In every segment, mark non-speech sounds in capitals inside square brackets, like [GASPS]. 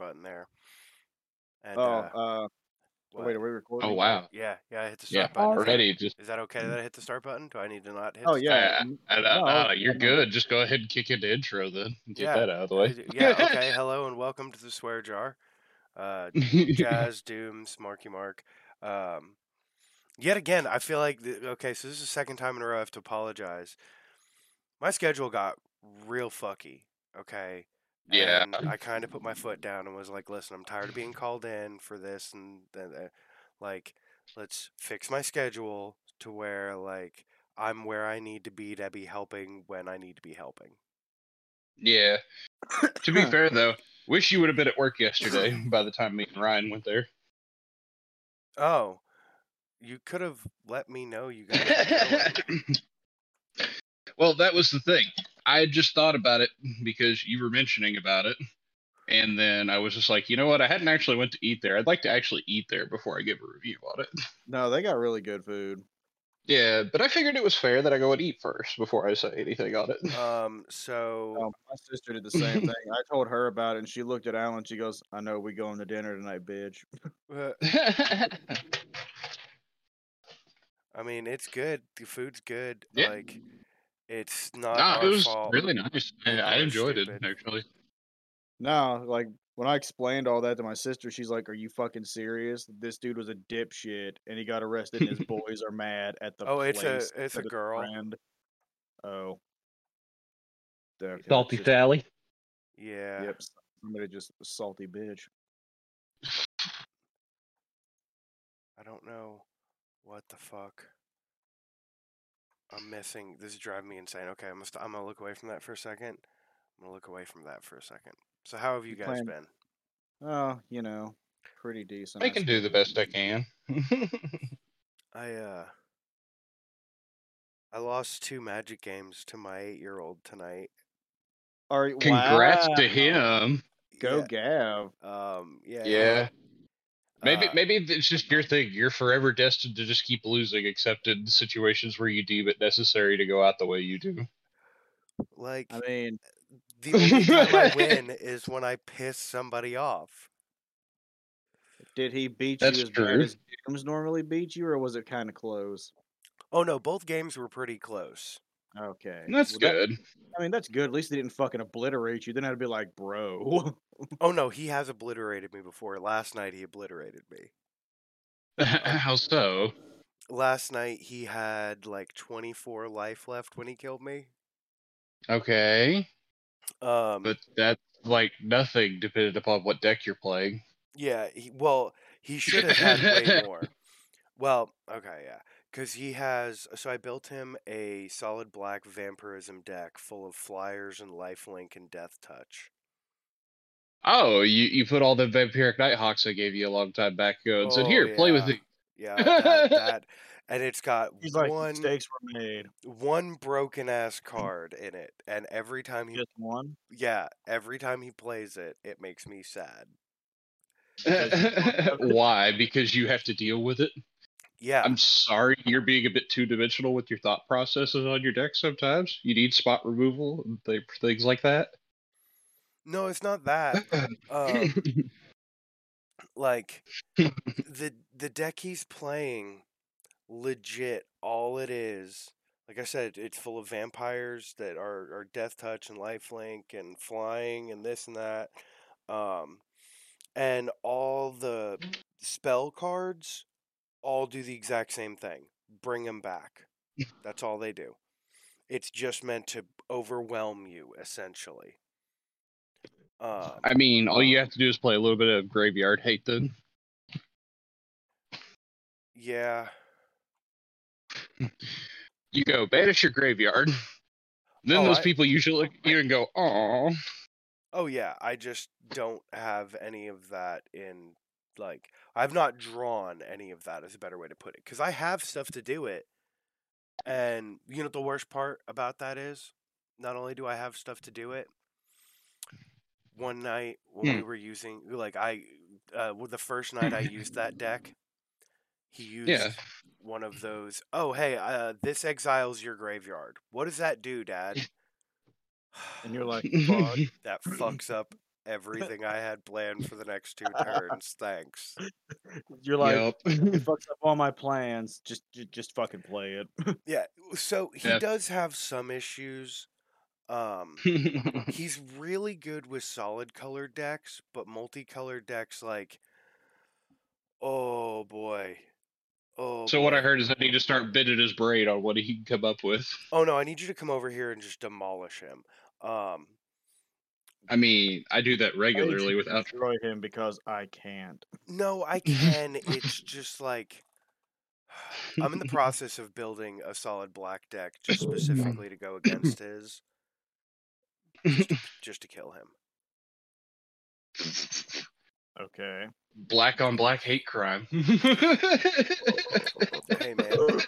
button there. And Oh, uh, uh, what? wait, are we recording? Oh wow. yeah, yeah, I hit the Yeah. start button. Is that- Already just Is that okay that I hit the start button? Do I need to not hit? Oh the yeah. Mm, uh, uh, no, uh, you're good. Just go ahead and kick into intro then. Get Yeah. that out of the way. Yeah. [LAUGHS] Okay. Hello and welcome to the swear jar. Uh, [LAUGHS] Jazz, Dooms, Marky Mark. Um, yet again, I feel like th- okay, so this is the second time in a row I have to apologize. My schedule got real fucky. Okay. Yeah. And I kind of put my foot down and was like, "Listen, I'm tired of being called in for this and then, like, let's fix my schedule to where like I'm where I need to be to be helping when I need to be helping." yeah. to be [LAUGHS] fair though, wish you would have been at work yesterday [LAUGHS] by the time me and Ryan went there. Oh, you could have let me know you guys. [LAUGHS] well, that was the thing. I had just thought about it [LAUGHS] because you were mentioning about it. And then I was just like, you know what? I hadn't actually went to eat there. I'd like to actually eat there before I give a review on it. [LAUGHS] No, they got really good food. Yeah, but I figured it was fair that I go and eat first before I say anything on it. [LAUGHS] Um. So. Um, my sister did the same thing. I told her about it, and she looked at Alan. She goes, "I know we going to dinner tonight, bitch." I mean, it's good. The food's good. Yeah. Like, it's not no, our it was fault. really nice. I, I We're enjoyed it actually. No, like when I explained all that to my sister, she's like, "Are you fucking serious? This dude was a dipshit, and he got arrested, and his [LAUGHS] boys are mad at the Oh, it's a- it's a girl. friend." Oh, Okay, Salty just- Sally. Yeah. Yep, somebody just salty bitch. I don't know what the fuck I'm missing. This is driving me insane. Okay, I'm gonna, st- I'm gonna look away from that for a second. I'm gonna look away from that for a second. So how have you You guys playing- been? Oh, you know, pretty decent. I can do the best I can. [LAUGHS] I uh I lost two magic games to my eight year old tonight. All right, Congrats to him. Go Gav. Um yeah. Yeah. Maybe uh, maybe it's just your thing. You're forever destined to just keep losing, except in situations where you deem it necessary to go out the way you do. like I mean, the only time I win [LAUGHS] is when I piss somebody off. did he beat That's you as true. bad as Dooms normally beat you, or was it kind of close? Oh no, both games were pretty close. Okay, That's well, that- good. I mean, that's good. At least they didn't fucking obliterate you. Then I'd be like, bro. [LAUGHS] Oh no, he has obliterated me before. Last night he obliterated me. [LAUGHS] How so? Last night he had like 24 life left when he killed me. Okay, Um but that's like nothing depending upon what deck you're playing. yeah, he, well, he should have had way [LAUGHS] more. Well, okay, yeah. Cuz he has so I built him a solid black vampirism deck full of flyers and lifelink and death touch. Oh, you, you put all the vampiric nighthawks I gave you a long time back ago and said, Oh, "Here, play with yeah. it." Yeah, that, [LAUGHS] that and it's got He's like, one mistakes were made. one broken ass card in it and every time he Just one. yeah, every time he plays it, it makes me sad. [LAUGHS] [LAUGHS] Why? Because you have to deal with it. Yeah. I'm sorry, you're being a bit two dimensional with your thought processes on your deck. Sometimes you need spot removal and th- things like that. No, it's not that. [LAUGHS] Um, like the the deck he's playing, legit, all it is. Like I said, it's full of vampires that are, are death touch and lifelink and flying and this and that. Um, and all the spell cards all do the exact same thing. Bring them back. That's all they do. It's just meant to overwhelm you, essentially. Um, I mean, all you have to do is play a little bit of graveyard hate. Then yeah. [LAUGHS] you go banish your graveyard. Then Oh, those I- people usually look at you and go, "Oh, Oh yeah, I just don't have any of that in like I've not drawn any of that is a better way to put it cuz I have stuff to do it. And you know what the worst part about that is? Not only do I have stuff to do it, one night when we were using like I uh well, the first night I used that deck, he used Yeah. one of those, "Oh, hey, uh this exiles your graveyard." What does that do, dad? [LAUGHS] [SIGHS] And you're like, [LAUGHS] fuck. that [LAUGHS] fucks up everything I [LAUGHS] had planned for the next two turns. Thanks. You're like, Yup. it [LAUGHS] fucks up all my plans. Just, ju- just fucking play it. [LAUGHS] Yeah. So he Yeah. does have some issues. Um, he's really good with solid colored decks, but multicolored decks like, oh boy, oh. so what I heard is I need to start bidding his braid on what he can come up with. Oh no, I need you to come over here and just demolish him. Um, I mean, I do that regularly to without. destroy him because I can't. no, I [LAUGHS] can. it's just like I'm in the [LAUGHS] process of building a solid black deck just mm. specifically to go against his, just to, [LAUGHS] just to kill him. Okay. black on black hate crime. Hey man,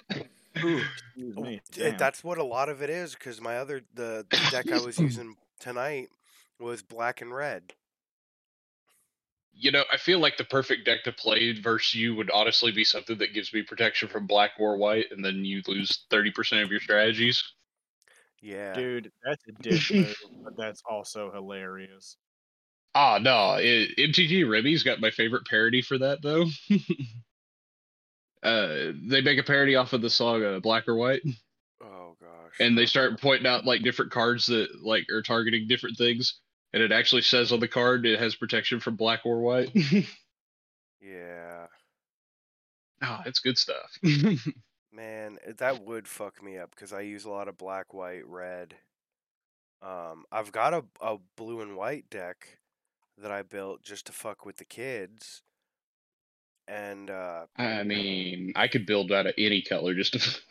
Excuse Oh, me. Eh, that's what a lot of it is. Because my other the, the deck I was using tonight was black and red. you know, I feel like the perfect deck to play versus you would honestly be something that gives me protection from black or white, and then you lose thirty percent of your strategies. Yeah, Dude, that's a [LAUGHS] dick move, but that's also hilarious. Ah, no, it, MTG Remy's got my favorite parody for that though. [LAUGHS] uh, they make a parody off of the song uh, Black or White, Oh gosh. and they start pointing out like different cards that like are targeting different things, and it actually says on the card it has protection from black or white. [LAUGHS] yeah, oh, it's good stuff. [LAUGHS] man, that would fuck me up because I use a lot of black, white, red. Um, I've got a a blue and white deck that I built just to fuck with the kids, and uh, I mean, I could build out of any color just to. [LAUGHS]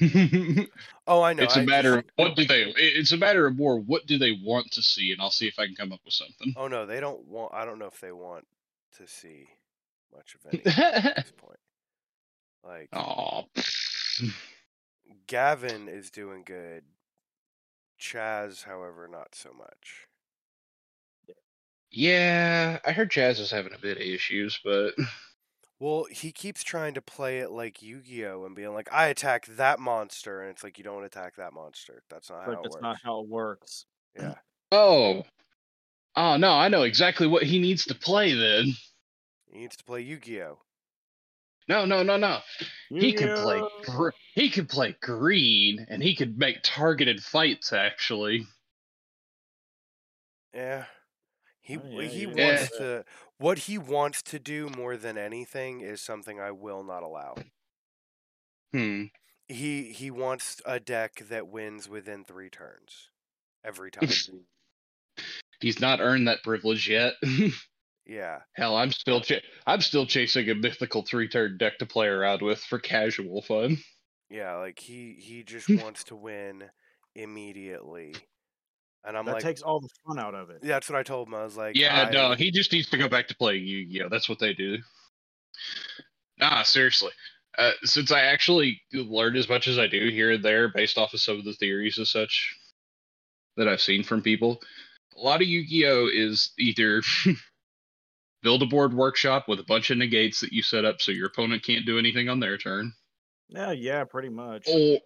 with them. oh, I know. it's a I matter just- of what do they. It's a matter of more what do they want to see, and I'll see if I can come up with something. Oh no, they don't want. I don't know if they want to see much of [LAUGHS] anything at this point. Like Oh, Gavin is doing good. Chaz, however, not so much. yeah. I heard Chaz is having a bit of issues, but Well, he keeps trying to play it like Yu-Gi-Oh and being like, "I attack that monster," and it's like you don't attack that monster. That's not how But it that's works. not how it works. Yeah, oh, oh no, I know exactly what he needs to play. Then he needs to play Yu-Gi-Oh. no, no, no, no. He can play. Gr- he could play green, and he could make targeted fights. Actually, Yeah. He Oh, yeah, he you eh. wants Yeah. to what he wants to do more than anything is something I will not allow. hmm. He he wants a deck that wins within 3 turns every time. He's [LAUGHS] not earned that privilege yet. [LAUGHS] yeah. Hell, I'm still ch- I'm still chasing a mythical three turn deck to play around with for casual fun. Yeah, like he he just [LAUGHS] wants to win immediately. And I'm that like takes all the fun out of it. Yeah, that's what I told him. I was like yeah, I, no, he just needs to go back to playing Yu-Gi-Oh. That's what they do. Nah, seriously. Uh, since I actually learned as much as I do here and there based off of some of the theories and such that I've seen from people, a lot of Yu-Gi-Oh is either [LAUGHS] build a board workshop with a bunch of negates that you set up so your opponent can't do anything on their turn, Yeah, yeah, pretty much. or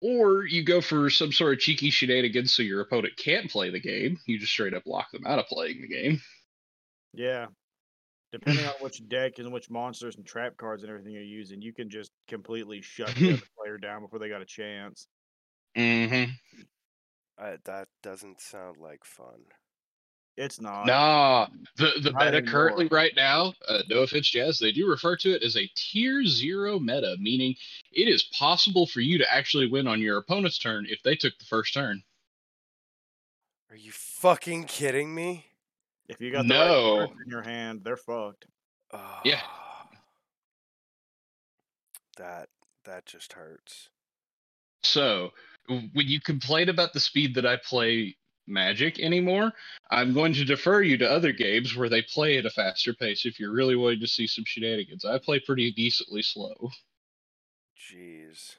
or you go for some sort of cheeky shenanigans so your opponent can't play the game. You just straight up lock them out of playing the game. Yeah. Depending on which deck and which monsters and trap cards and everything you're using, you can just completely shut the other [LAUGHS] player down before they got a chance. Mm-hmm. I, that doesn't sound like fun. It's not. Nah, the the Not meta anymore. currently right now, uh, no offense, Jazz, they do refer to it as a tier zero meta, meaning it is possible for you to actually win on your opponent's turn if they took the first turn. Are you fucking kidding me? If you got the No. right in your hand, they're fucked. Yeah. That that just hurts. So when you complain about the speed that I play Magic anymore, I'm going to defer you to other games where they play at a faster pace. If you're really wanting to see some shenanigans, I play pretty decently slow. Jeez.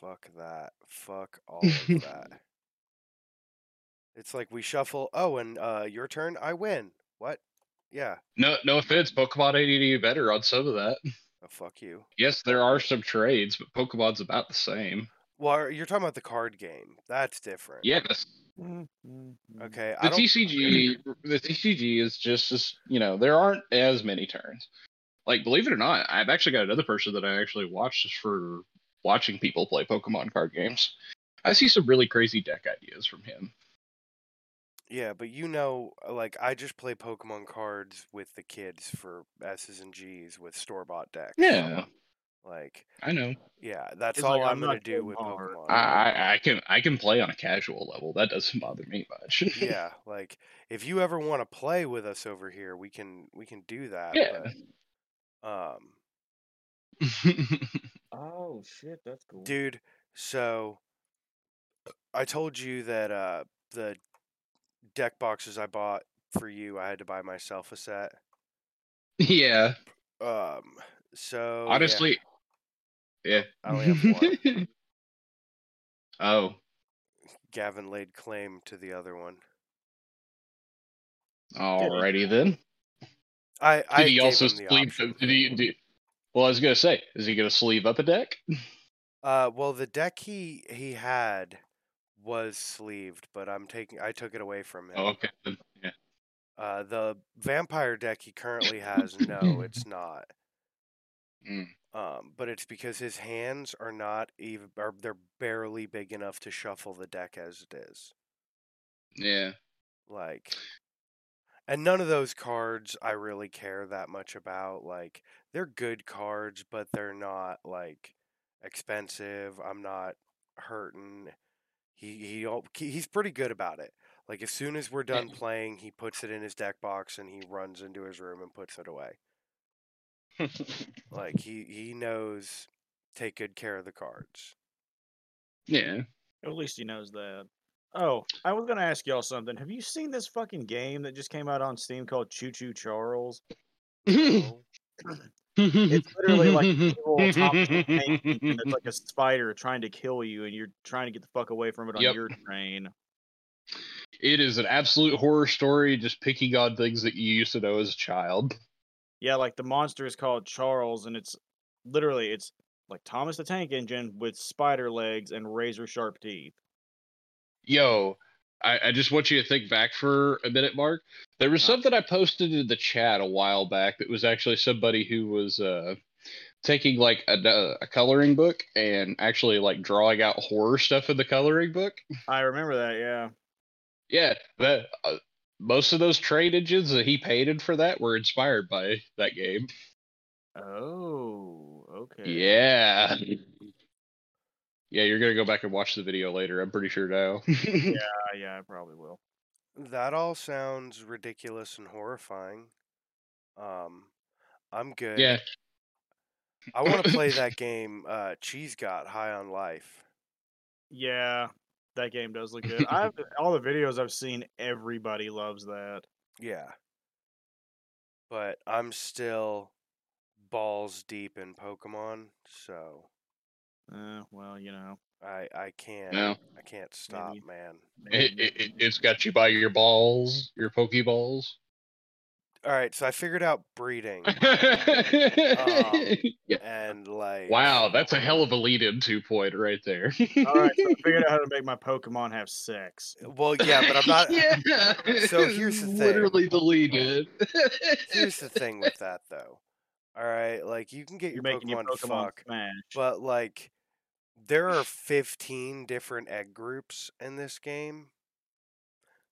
Fuck that. Fuck all of [LAUGHS] that. It's like we shuffle. Oh, and uh, your turn. I win. What? Yeah. No, no offense, Pokemon any better on some of that. Oh, fuck you. Yes, there are some trades, but Pokemon's about the same. Well, you're talking about the card game. That's different. Yes. Mm-hmm. Okay, The I don't. TCG, [CLEARS THROAT] the TCG is just as you know, there aren't as many turns. Like, believe it or not, I've actually got another person that I actually watch just for watching people play Pokemon card games. I see some really crazy deck ideas from him. Yeah, but you know, like I just play Pokemon cards with the kids for S's and G's with store bought decks. Yeah, Like, I know. yeah, that's It's all like, I'm I'm gonna do with hard. Pokemon. I, I I can I can play on a casual level. That doesn't bother me much. [LAUGHS] yeah, like if you ever want to play with us over here, we can we can do that. Yeah. But, um, [LAUGHS] Oh shit, that's cool. dude, so I told you that uh the deck boxes I bought for you, I had to buy myself a set. yeah. Um, so Honestly, yeah. I only have one. [LAUGHS] oh, Gavin laid claim to the other one. alrighty then. I I Did he also him sleeve? Did he? Did, well, I was gonna say, is he gonna sleeve up a deck? Uh, well, the deck he he had was sleeved, but I'm taking I took it away from him. Oh, okay. Yeah. Uh, the vampire deck he currently has, no, [LAUGHS] it's not. Mm. Um, but it's because his hands are not even, are they're barely big enough to shuffle the deck as it is. Yeah. Like, and none of those cards I really care that much about. Like, they're good cards, but they're not like expensive. I'm not hurting. He he he's pretty good about it. Like as soon as we're done playing, he puts it in his deck box and he runs into his room and puts it away. [LAUGHS] Like he he knows take good care of the cards. yeah. At least he knows that. Oh, I was gonna ask y'all something. Have you seen this fucking game that just came out on Steam called Choo Choo Charles? So, [LAUGHS] It's literally like an [LAUGHS] evil Thomas the Tank like a spider trying to kill you, and you're trying to get the fuck away from it on Yep. your train. It is an absolute horror story, just picking on things that you used to know as a child. Yeah, like the monster is called Charles, and it's literally it's like Thomas the Tank Engine with spider legs and razor sharp teeth. Yo, I, I just want you to think back for a minute, Mark. There was Uh. something I posted in the chat a while back that was actually somebody who was uh, taking like a, a coloring book and actually like drawing out horror stuff in the coloring book. I remember that. Yeah. Yeah, that uh, most of those trade engines that he painted for that were inspired by that game. Oh, okay. Yeah. [LAUGHS] Yeah, you're gonna go back and watch the video later. I'm pretty sure now. [LAUGHS] Yeah, [LAUGHS] yeah, I probably will. that all sounds ridiculous and horrifying. Um, I'm good. yeah. I want to play that game. Uh, Cheese got high on life. Yeah, that game does look good. I've [LAUGHS] all the videos I've seen, everybody loves that. Yeah. But I'm still balls deep in Pokemon, so Uh, well, you know, I I can't No. I can't stop, Maybe. man. It, it, it- it's got you by your balls, your Pokeballs. All right, so I figured out breeding um, [LAUGHS] yeah. and like Wow, that's a hell of a lead into point right there. all right, so I [LAUGHS] figured out how to make my Pokemon have sex. Well, yeah, but I'm not [LAUGHS] yeah. So here's the thing. Literally the lead in. Here's the thing with that though. All right, like you can get You're your making your Pokemon to Pokemon fuck, smash. but like there are 15 different egg groups in this game.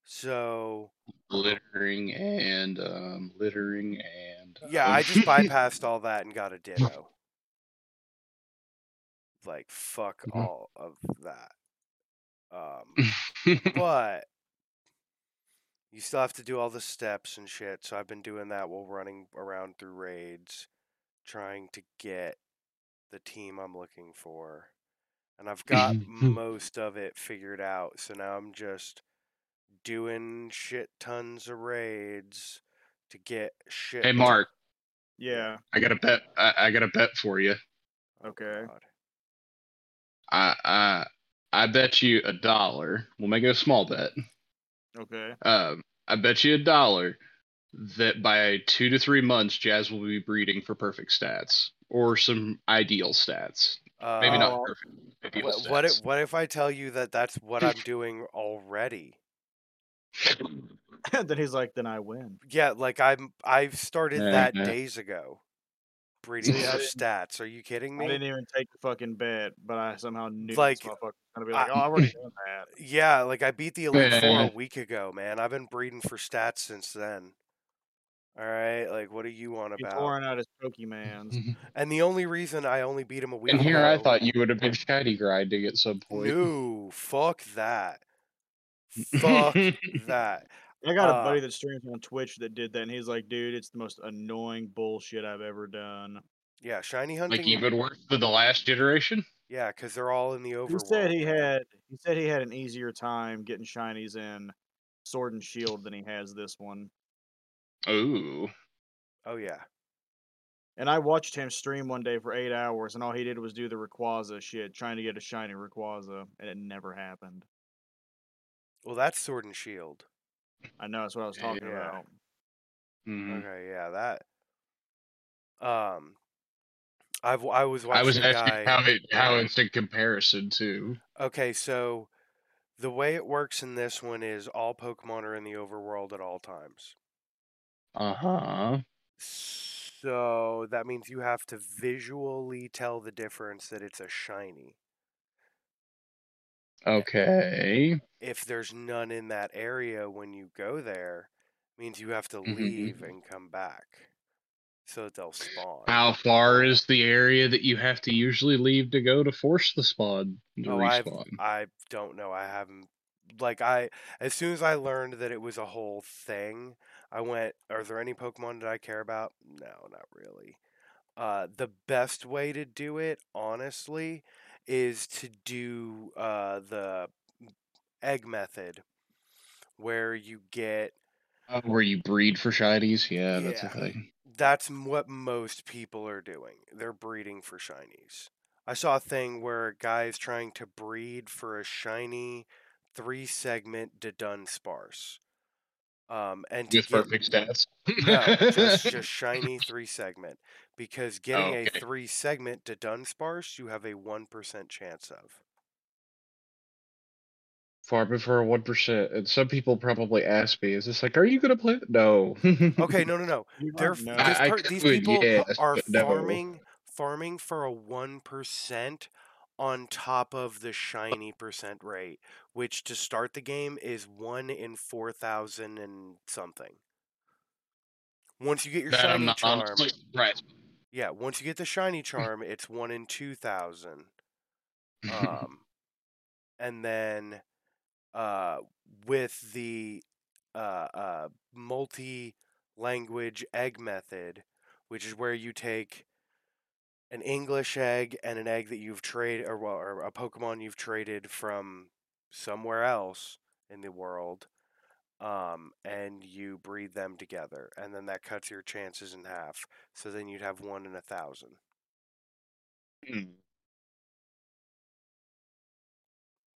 So, littering and um, littering and yeah, um, I just [LAUGHS] bypassed all that and got a Ditto. Like fuck Mhm. all of that. Um [LAUGHS] but you still have to do all the steps and shit. So I've been doing that while running around through raids, trying to get the team I'm looking for. And I've got [LAUGHS] most of it figured out. So now I'm just doing shit tons of raids to get shit. hey ton- Mark, yeah. I got a bet. I, I got a bet for you. Okay. God. I I I bet you a dollar. We'll make it a small bet. Okay. Um, I bet you a dollar that by two to three months, Jazz will be breeding for perfect stats or some ideal stats. Uh, Maybe not Oh, perfect. Ideal what, what if what if I tell you that that's what I'm [LAUGHS] doing already? [LAUGHS] then he's like, then I win. Yeah, like I'm I've started Yeah, that yeah. days ago. Breeding See, I stats. Are you kidding me? I me? didn't even take the fucking bet, but I somehow knew Like, this motherfucker was gonna be like, I- oh, I've already done that. [LAUGHS] Yeah, like I beat the Elite Four Yeah. a eh. week ago, man. I've been breeding for stats since then. All right, like what are you on He's about? pouring out his Pokemans. [LAUGHS] And the only reason I only beat him a week ago. and here I ago- thought you would have been shiny grinding at some point. No, fuck that. Fuck [LAUGHS] that. I got a Uh, buddy that streams on Twitch that did that, and he's like, dude, it's the most annoying bullshit I've ever done. Yeah, shiny hunting. like even worse than the last generation. Yeah, because they're all in the He said he had he said he had an easier time getting shinies in Sword and Shield than he has this one. Ooh. Oh yeah. And I watched him stream one day for eight hours, and all he did was do the Rayquaza shit, trying to get a shiny Rayquaza, and it never happened. Well, that's Sword and Shield. I know that's what I was talking Yeah. about. Mhm. Okay, yeah, that. Um, I've I was watching I was asking guy. how it how it's in comparison to. Okay, so the way it works in this one is all Pokemon are in the overworld at all times. Uh huh. So that means you have to visually tell the difference that it's a shiny. Okay. If there's none in that area when you go there, means you have to Mhm. leave and come back so that they'll spawn. How far is the area that you have to usually leave to go to force the spawn the Oh, I've, respawn? I don't know. I haven't. Like I, as soon as I learned that it was a whole thing, I went. Are there any Pokemon that I care about? No, not really. Uh, the best way to do it, honestly, is to do uh, the egg method, where you get. Oh, where you breed for shinies? Yeah, that's a thing. That's what most people are doing. They're breeding for shinies. I saw a thing where a guy's trying to breed for a shiny three segment Dunsparce. Um, and With get, perfect stats. No, [LAUGHS] just just shiny three segment. Because getting okay. a three segment Dunsparce, you have a one percent chance of. Farming for one percent, and some people probably ask me, "Is this like, are you gonna play it?" No. Okay, [LAUGHS] no, no, no. You They're might f- know. this I- I per- these could, people yes, are but no. farming farming for a one percent on top of the shiny percent rate, which to start the game is one in four thousand and something. Once you get your that shiny not charm, surprised. yeah, once you get the shiny charm, it's one in two thousand. Um, and then uh, with the uh, uh, multi-language egg method, which is where you take an English egg and an egg that you've traded, or, well, or a Pokemon you've traded from somewhere else in the world, um, and you breed them together, and then that cuts your chances in half. So then you'd have one in a thousand. Hmm.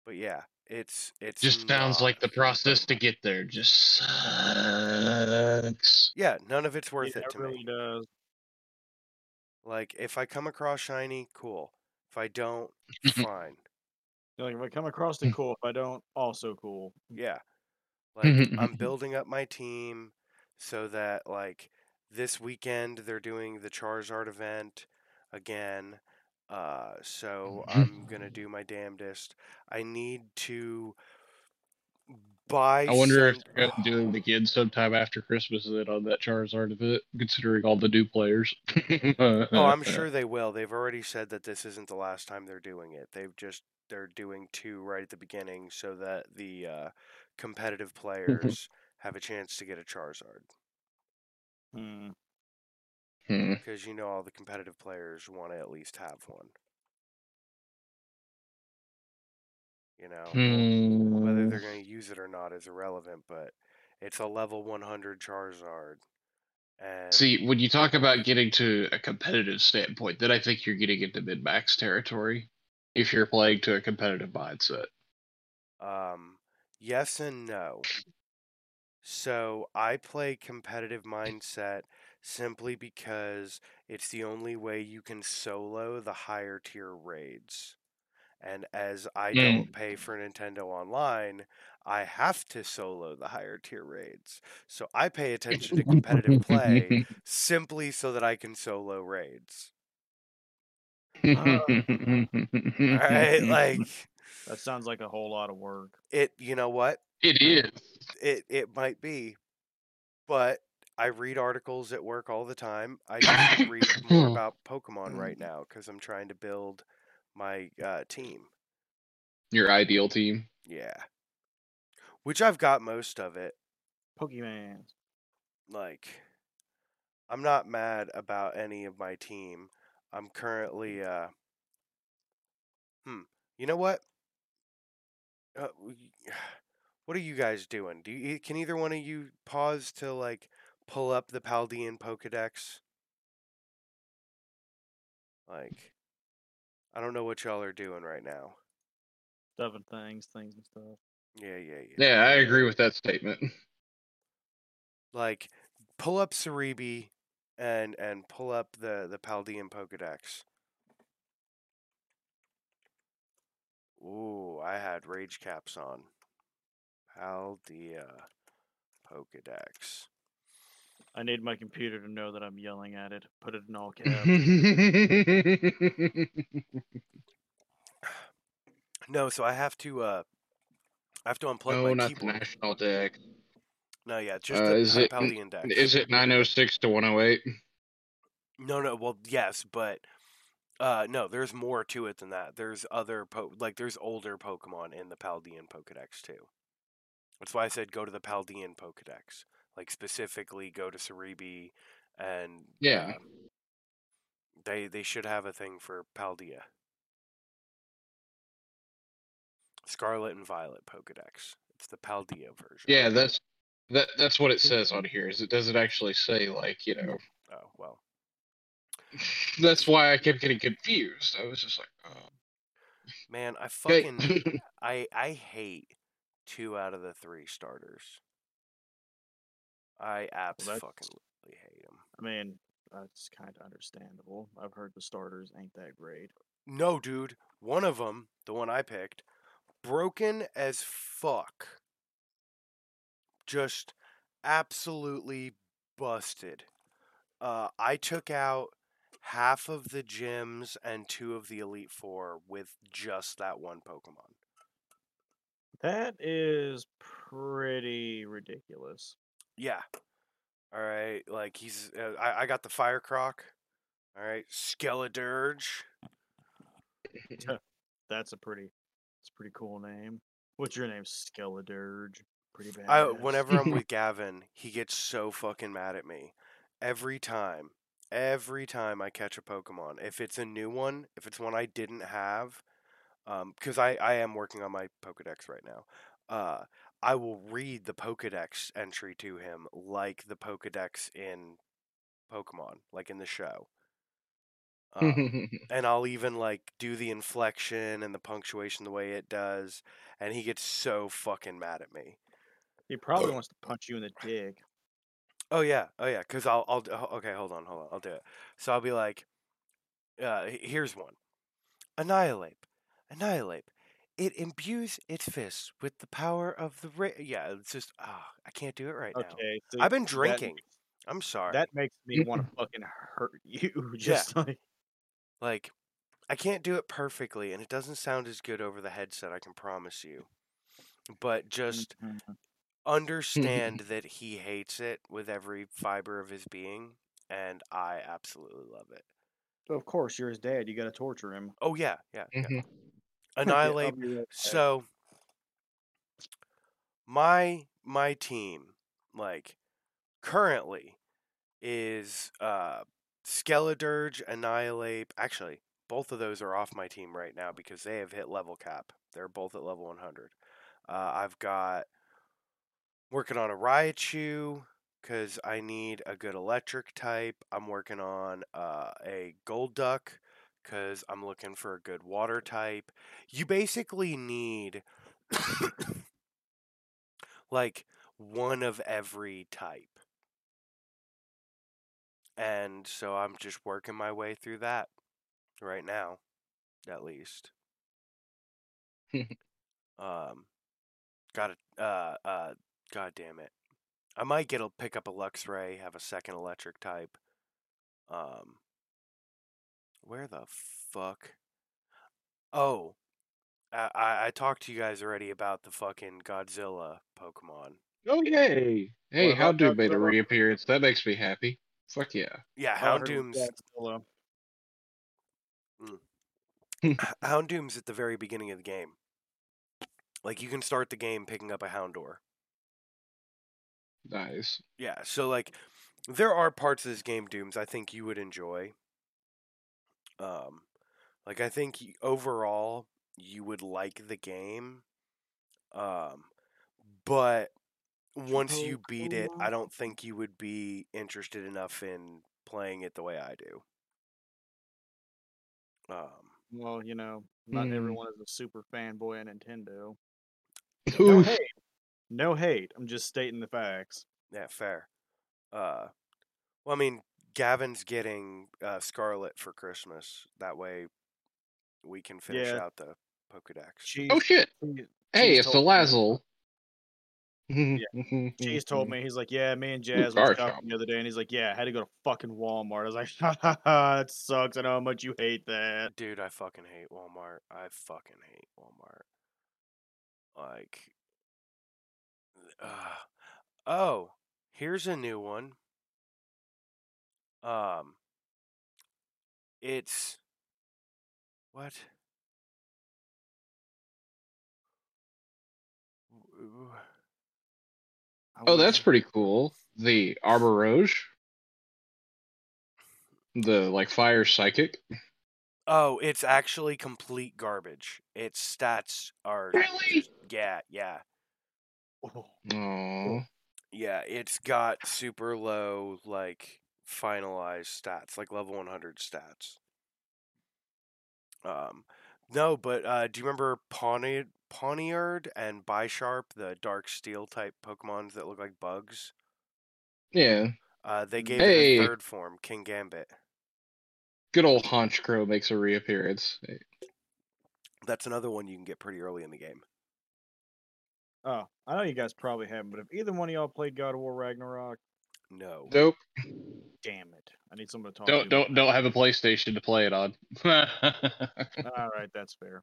But yeah, it's it's Just sounds like the process to get there just sucks. Yeah, none of it's worth Yeah, it to really me. does. Like if I come across shiny, cool. If I don't, [LAUGHS] fine. Like if I come across it, [LAUGHS] cool. If I don't, also cool. Yeah. Like I'm building up my team so that like this weekend they're doing the Charizard event again. Uh so I'm going to do my damnedest. I need to buy I wonder if they're gonna do it again sometime after Christmas then on that Charizard event, considering all the new players. Oh, [LAUGHS] I'm sure they will. They've already said that this isn't the last time they're doing it. They've just they're doing two right at the beginning so that the uh, competitive players have a chance to get a Charizard Hmm. Hmm. because you know all the competitive players want to at least have one. You know, whether Hmm. they're going to use it or not is irrelevant, but it's a level 100 Charizard. And See, when you talk about getting to a competitive standpoint, then I think you're getting into mid max territory if you're playing to a competitive mindset. Um, yes and no. So I play competitive mindset simply because it's the only way you can solo the higher tier raids. And as I Mm. don't pay for Nintendo Online, I have to solo the higher tier raids. So I pay attention to competitive play [LAUGHS] simply so that I can solo raids. [LAUGHS] Right? Like That sounds like a whole lot of work. it you know what? it is. It it might be. But I read articles at work all the time. I [LAUGHS] just read more about Pokemon right now because I'm trying to build my uh, team. Your ideal team. Yeah. Which I've got most of it. Pokemon. Like, I'm not mad about any of my team. I'm currently, uh, hmm, you know what? Uh, [SIGHS] what are you guys doing? Do you, can either one of you pause to like pull up the Paldean Pokedex? Like, I don't know what y'all are doing right now. Stuff and things, things and stuff. Yeah, yeah, yeah. Yeah, I agree with that statement. [LAUGHS] Like, pull up Serebii and and pull up the the Paldean Pokedex. Ooh, I had rage caps on. Paldea Pokedex. I need my computer to know that I'm yelling at it. Put it in all [LAUGHS] caps. No, so I have to uh I have to unplug no, my not the national deck. No, yeah, just Uh, the is it- Paldean dex. Is it 906 to 108? No, no. Well, yes, but uh, no. There's more to it than that. There's other po- like there's older Pokemon in the Paldean Pokedex too. That's why I said go to the Paldean Pokedex. Like specifically, go to Serebii, and Yeah. um, they they should have a thing for Paldea. Scarlet and Violet Pokedex. It's the Paldea version. Yeah, that's that. That's what it says on here. Is it doesn't actually say like you know. Oh well. That's why I kept getting confused. I was just like, oh. Man, I fucking [LAUGHS] I I hate two out of the three starters. I absolutely that's- fucking hate them. I mean, that's kind of understandable. I've heard the starters ain't that great. No, dude, one of them, the one I picked, broken as fuck. Just absolutely busted. Uh, I took out half of the gyms and two of the Elite Four with just that one Pokemon. That is pretty ridiculous. Yeah. All right. Like he's. Uh, I I got the Fire Croc. All right. Skeledirge. [LAUGHS] That's a pretty, it's a pretty cool name. What's your name? Skeledirge. Pretty bad. I whenever I'm [LAUGHS] with Gavin, he gets so fucking mad at me. Every time. Every time I catch a Pokemon, if it's a new one, if it's one I didn't have, because I I am working on my Pokedex right now. Uh, I will read the Pokedex entry to him like the Pokedex in Pokemon, like in the show. Um, [LAUGHS] and I'll even like do the inflection and the punctuation the way it does, and he gets so fucking mad at me. he probably wants to punch you in the dick. Oh yeah, oh yeah, because I'll I'll okay, hold on, hold on, I'll do it. So I'll be like, uh, here's one, Annihilape, Annihilape. It imbues its fists with the power of the ra- yeah. It's just ah, I can't do it right now. Okay. so I've been drinking. makes- I'm sorry. That makes me want [CLEARS THROAT] to fucking hurt [LAUGHS] you. Just like like I can't do it perfectly, and it doesn't sound as good over the headset. I can promise you. But just Mhm. Understand [LAUGHS] that he hates it with every fiber of his being, and I absolutely love it. of course, you're his dad. You got to torture him. Oh yeah, yeah, yeah. [LAUGHS] Mhm. I'll Annihilape. back. So my my team, like currently, is uh Skeledirge, Annihilape. Actually, both of those are off my team right now because they have hit level cap. They're both at level 100. Uh, I've got working on a Raichu because I need a good electric type. I'm working on uh, a Golduck because I'm looking for a good water type. You basically need like one of every type. And so I'm just working my way through that right now, at least. [LAUGHS] um, got a uh, uh, god damn it. I might get a pick up a Luxray, have a second electric type. Um, where the fuck? Oh, I, I I talked to you guys already about the fucking Godzilla Pokemon. Oh yay! Hey, What about Houndoom made a reappearance. That makes me happy. Fuck yeah. Yeah, Houndoom's Godzilla. [LAUGHS] H- Houndoom's at the very beginning of the game. Like you can start the game picking up a Houndour. Nice. Yeah, so like there are parts of this game Dooms I think you would enjoy. Um like I think overall you would like the game. Um but once you beat it, I don't think you would be interested enough in playing it the way I do. Um Well, you know, not Hmm. everyone is a super fanboy of Nintendo. No Oof. [LAUGHS] hate. No hate. I'm just stating the facts. Yeah, fair. Uh, well, I mean, Gavin's getting uh, Scarlet for Christmas. That way, we can finish Yeah. out the Pokedex. Cheese, Oh shit! Cheese, Hey, Cheese it's the told me- Lazzle. Cheese [LAUGHS] told me he's like, yeah, me and Ooh, Jazz car were shop. shopping the other day, and he's like, yeah, I had to go to fucking Walmart. I was like, [LAUGHS] ha ha ha, that sucks. I know how much you hate that. Dude, I fucking hate Walmart. I fucking hate Walmart. Like, uh, oh, here's a new one. Um, it's what? Oh, that's pretty cool. The Armarouge, The like fire psychic. Oh, it's actually complete garbage. Its stats are Really? yeah, yeah. Yeah, it's got super low like finalized stats, like level 100 stats. Um no, but uh do you remember Pawniard, Pawniard and Bisharp, the dark steel type Pokemons that look like bugs? Yeah. Uh they gave Hey. it a third form, Kingambit. Good old Honchkrow makes a reappearance. That's another one you can get pretty early in the game. Oh, I know you guys probably haven't, but if either one of y'all played God of War Ragnarok, No. Nope. damn it. I need someone to talk Don't to. don't don't have a PlayStation to play it on. [LAUGHS] All right, that's fair.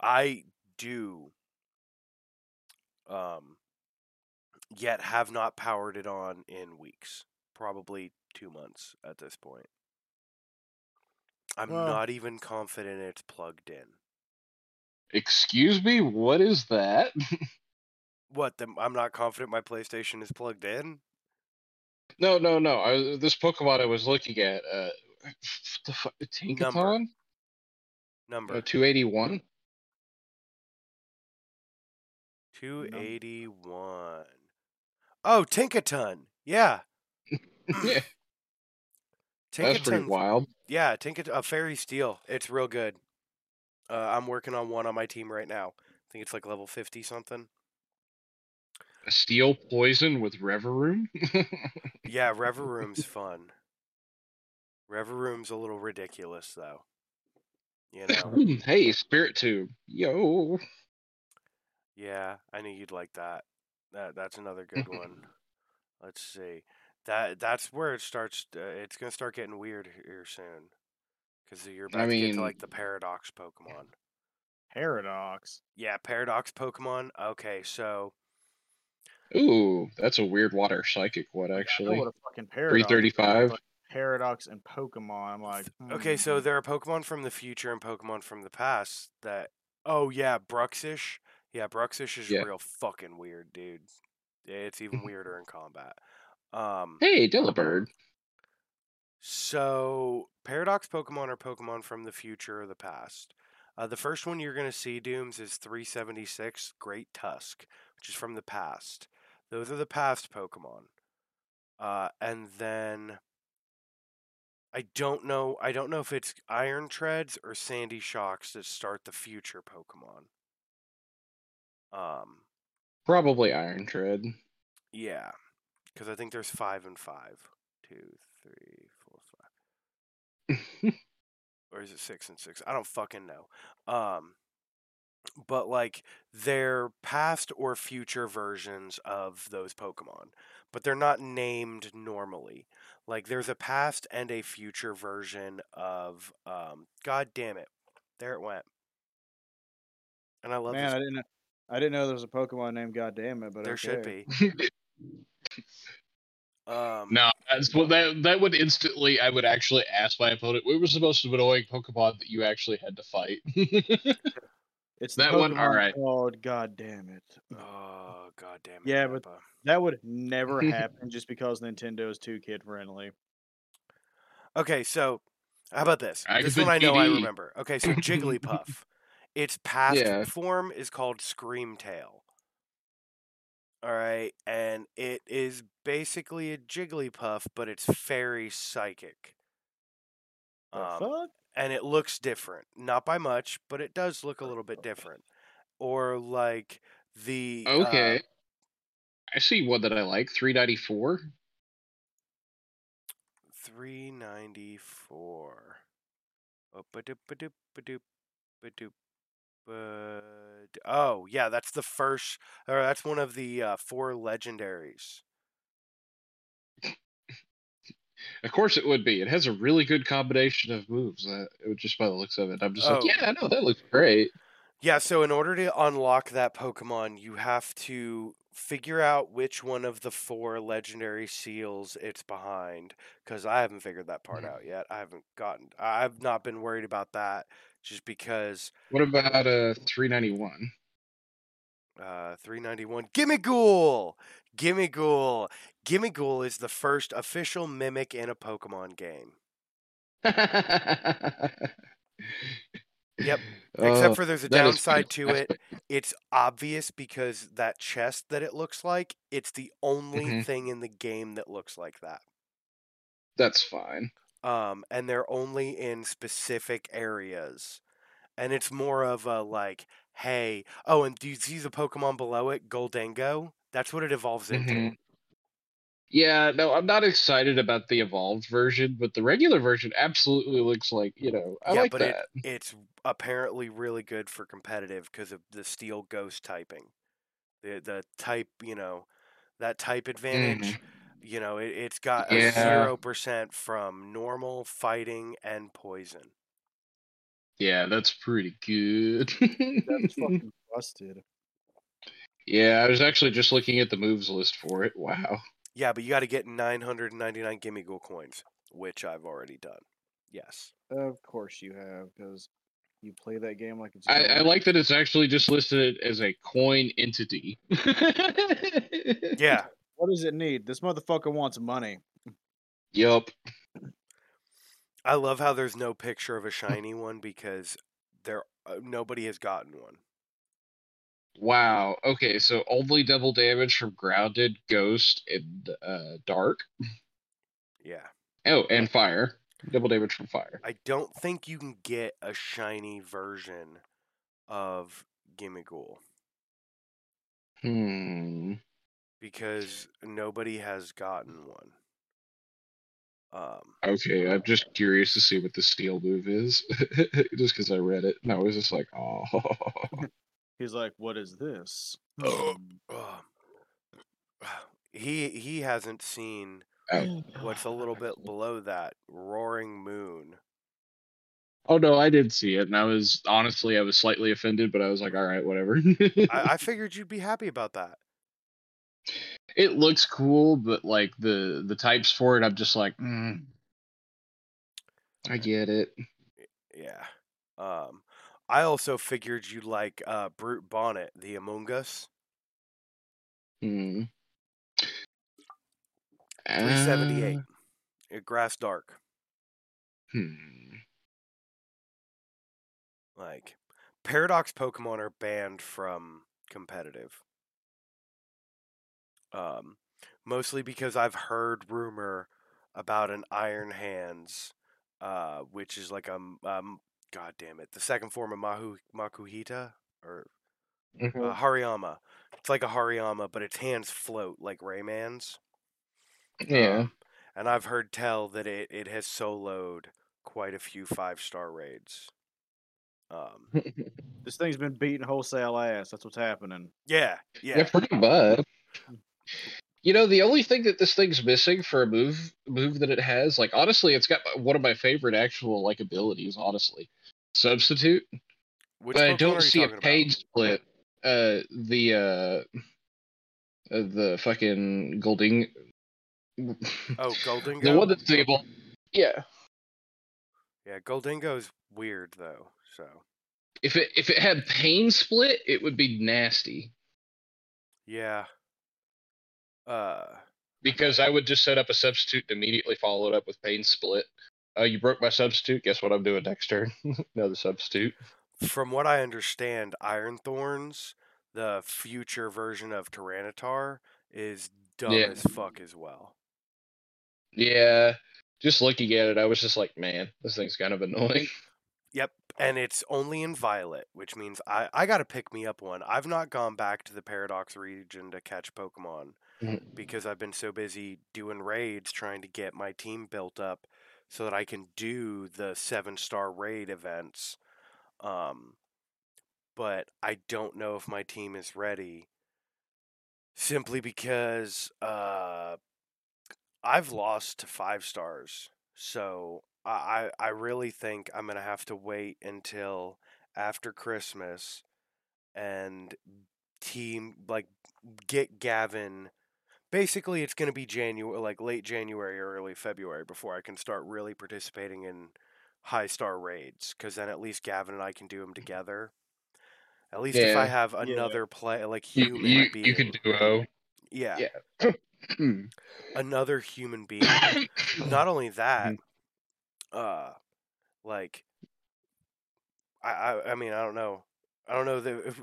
I do um yet have not powered it on in weeks. Probably 2 months at this point. I'm Well- not even confident it's plugged in. Excuse me, what is that? [LAUGHS] What? The, I'm not confident my PlayStation is plugged in? no, no, no. I, this Pokemon I was looking at, uh, the fu- Tinkaton, Number uh, two eighty one. 281. Oh, Tinkaton. Yeah. [LAUGHS] Yeah, that's pretty Tinkaton. wild. Yeah, Tinkat a Fairy Steel. It's real good. Uh, I'm working on one on my team right now. I think it's like level 50 something. A steel poison with Revavroom. [LAUGHS] Yeah, Revavroom's fun. Revavroom's a little ridiculous though. You know. [LAUGHS] hey, Spiritomb, yo. yeah, I knew you'd like that. That that's another [LAUGHS] good one. Let's see. That that's where it starts. Uh, it's gonna start getting weird here soon, because you're about I to get to mean- like the Paradox Pokemon. Paradox. Yeah, Paradox Pokemon. Okay, so Ooh, that's a weird water psychic know actually. what a fucking paradox. Three is, thirty five. but Paradox and Pokemon. I'm like, Okay, so hmm. there are Pokemon from the future and Pokemon from the past that. Oh yeah, Bruxish. Yeah, Bruxish is Yeah. real fucking weird, dude. It's even [LAUGHS] weirder in combat. Um, Hey, Delibird. So Paradox Pokemon are Pokemon from the future or the past. Uh, the first one you're gonna see, Dooms, is 376 Great Tusk, which is from the past. Those are the past Pokemon. Uh, and then I don't know. I don't know if it's Iron Treads or Sandy Shocks that start the future Pokemon. Um, Probably Iron Tread. Yeah, because I think there's five and five. Two, three. [LAUGHS] or is it six and six? I don't fucking know. Um, but like they're past or future versions of those Pokemon, but they're not named normally. Like there's a past and a future version of um. God damn it, there it went. And I love Man, this. I didn't. I didn't know there was a Pokemon named God damn it, but there should be. [LAUGHS] Um, no, that's what that that would instantly. I would actually ask my opponent. What was the most annoying Pokemon that you actually had to fight? [LAUGHS] It's That the one, Pokemon alright. called Goddamn it. Oh god damn it. Yeah, but- That would never [LAUGHS] happen just because Nintendo is too kid friendly. Okay, so how about this? I this could one I know I remember. Okay, so Jigglypuff. [LAUGHS] its past Yeah. form is called Scream Tail. All right, and it is basically a Jigglypuff, but it's fairy psychic. Um, fuck? and it looks different. Not by much, but it does look a little bit different. Or like the uh, okay, I see one that I like. Three ninety four. 394. Oh, ba-doop, ba-doop, ba-doop, ba-doop, ba-d- oh, yeah, that's the first, or that's one of the uh, four legendaries. Of course, it would be. It has a really good combination of moves. Uh, just by the looks of it. I'm just Oh. like, yeah, I know that looks great. Yeah, so in order to unlock that Pokemon, you have to figure out which one of the four legendary seals it's behind. Because I haven't figured that part Mhm. out yet. I haven't gotten, I've not been worried about that just because What about uh three ninety one? Uh, 391. Gimmighoul! Gimme Ghoul! Gimmighoul is the first official mimic in a Pokemon game. yep. [LAUGHS] Except for there's a Oh, downside to it. It's obvious because that chest that it looks like, it's the only Mhm. thing in the game that looks like that. That's fine. Um, and they're only in specific areas. And it's more of a like, hey, oh, and do you see the Pokemon below it? Gholdengo? That's what it evolves into. Mhm. Yeah, no, I'm not excited about the evolved version, but the regular version absolutely looks like you know. I Yeah, like but it- that. it's apparently really good for competitive because of the steel ghost typing the the type you know that type advantage you know it, it's got a. Yeah. zero percent from normal fighting and poison Yeah, that's pretty good. That's [LAUGHS] fucking busted. yeah, I was actually just looking at the moves list for it. Wow. yeah but you got to get 999 Gimmighoul coins which i've already done yes Of course you have, because you play that game like it's. I, I like that it's actually just listed as a coin entity. [LAUGHS] yeah What does it need? This motherfucker wants money. Yup. i love how there's no picture of a shiny one because there uh, nobody has gotten one Wow. Okay, so only double damage from grounded, ghost, and uh, dark. yeah Oh, and fire. Double damage from fire. I don't think you can get a shiny version of Gimme Hmm. Because nobody has gotten one. Um, Okay, I'm just curious to see what the steel move is, [LAUGHS] just because I read it and I was just like, oh. [LAUGHS] He's like, "What is this?" Oh. Hmm. [SIGHS] he he hasn't seen oh. what's a little bit below that Roaring Moon. Oh no, I did see it, and I was honestly I was slightly offended, but I was like, all right, whatever. I, I [LAUGHS] figured you'd be happy about that. It looks cool, but like the the types for it, I'm just like, mm, I get it. Yeah. Um, I also figured you'd like uh, Brute Bonnet, the Among Us. Hmm. 378. Uh, Uh, Grass Dark. hmm. Like, Paradox Pokemon are banned from competitive. Um, mostly because I've heard rumor about an Iron Hands, uh, which is like a m- um, god damn it, the second form of Mahu Makuhita or Mhm. uh, Hariyama. It's like a Hariyama, but its hands float like Rayman's. yeah. Um, and I've heard tell that it, it has soloed quite a few five star raids. Um, [LAUGHS] This thing's been beating wholesale ass. That's what's happening. yeah, yeah, yeah, pretty much. You know, the only thing that this thing's missing for a move move that it has, like honestly, it's got one of my favorite actual like abilities. Honestly, substitute. Which but I don't see a talking about? split. Uh, the uh, uh, the fucking Golding. Oh, Gholdengo. the one that's able. Yeah. Yeah, Gholdengo's weird though. So If it if it had pain split, it would be nasty. yeah. Uh, Because I would just set up a substitute and immediately follow it up with pain split. Uh, you broke my substitute. Guess what I'm doing next turn? [LAUGHS] Another substitute. from what I understand, Iron Thorns, the future version of Tyranitar, is dumb Yeah. as fuck as well. Yeah. Just looking at it, I was just like, man, this thing's kind of annoying. [LAUGHS] Yep, and it's only in Violet, which means I I got to pick me up one. I've not gone back to the Paradox region to catch Pokemon Mhm. because I've been so busy doing raids trying to get my team built up so that I can do the 7-star raid events. Um but I don't know if my team is ready simply because uh I've lost to 5 stars. So I, I really think I'm gonna have to wait until after Christmas and team like get Gavin. Basically, it's gonna be January, like late January or early February before I can start really participating in high star raids. Because then at least Gavin and I can do them together. At least if I Yeah. have Yeah. another play like You, human you, being, you could duo. yeah, Yeah. [CLEARS THROAT] another human being. [COUGHS] not only that, Mm-hmm. uh, like, I, I, I mean, I don't know, I don't know that if,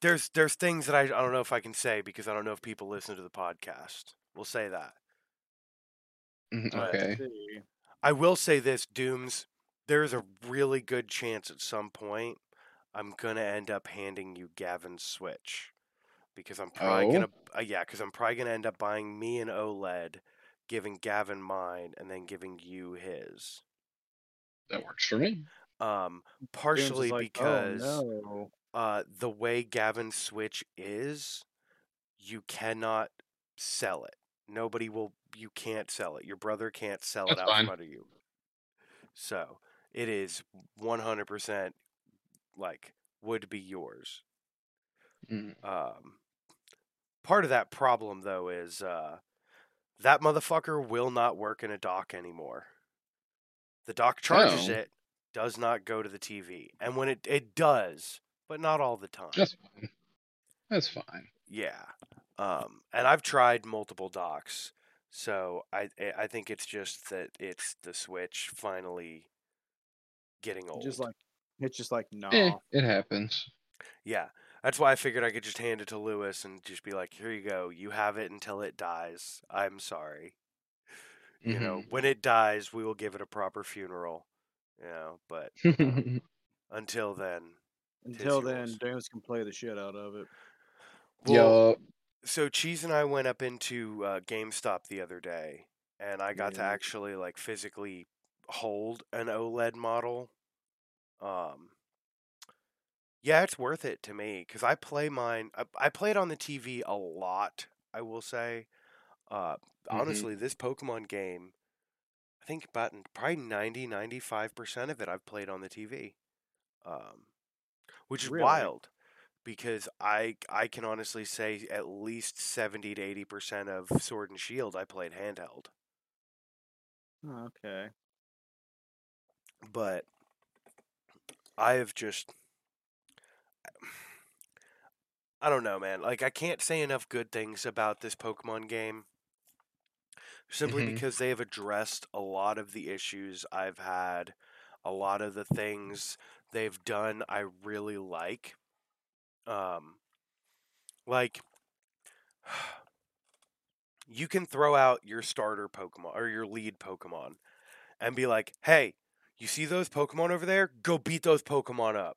there's there's things that I, I don't know if I can say because I don't know if people listen to the podcast. We'll say that. Mhm, okay. I will say this, Dooms. There's a really good chance at some point I'm gonna end up handing you Gavin's Switch because I'm probably Oh? gonna uh, yeah, because I'm probably gonna end up buying me an OLED, giving Gavin mine, and then giving you his. That works for me. Um, partially like, because oh, no. Uh, the way Gavin's Switch is, you cannot sell it. Nobody will. You can't sell it. Your brother can't sell it out fine. from under you. So it is one hundred percent like would be yours. Mm. Um, part of that problem though is uh, that motherfucker will not work in a dock anymore. The dock charges Oh. it, does not go to the TV, and when it it does, but not all the time. That's fine. That's fine. Yeah. Um, and I've tried multiple docks, so I I- I think it's just that it's the Switch finally getting old. Just like it's just like no. Eh, it happens. yeah, that's why I figured I could just hand it to Lewis and just be like, "Here you go. You have it until it dies. I'm sorry. You know, when it dies, we will give it a proper funeral. You know, but Mhm. [LAUGHS] until then, Until then, yours. Can play the shit out of it. well, Yup. so Cheese and I went up into uh, GameStop the other day, and I got to actually like physically hold an OLED model. Um, yeah, it's worth it to me because I play mine. I, I play it on the TV a lot. I will say, uh, Mhm. honestly, this Pokemon game, I think about probably 90 95 percent of it I've played on the TV, um, which is Really? wild because I I can honestly say at least seventy to eighty percent of Sword and Shield I played handheld. Oh, okay. but I have just I don't know, man. Like I can't say enough good things about this Pokemon game simply Mhm. because they have addressed a lot of the issues I've had, a lot of the things they've done I really like. Um like [SIGHS] you can throw out your starter Pokemon or your lead Pokemon and be like, "Hey, you see those Pokemon over there? Go beat those Pokemon up."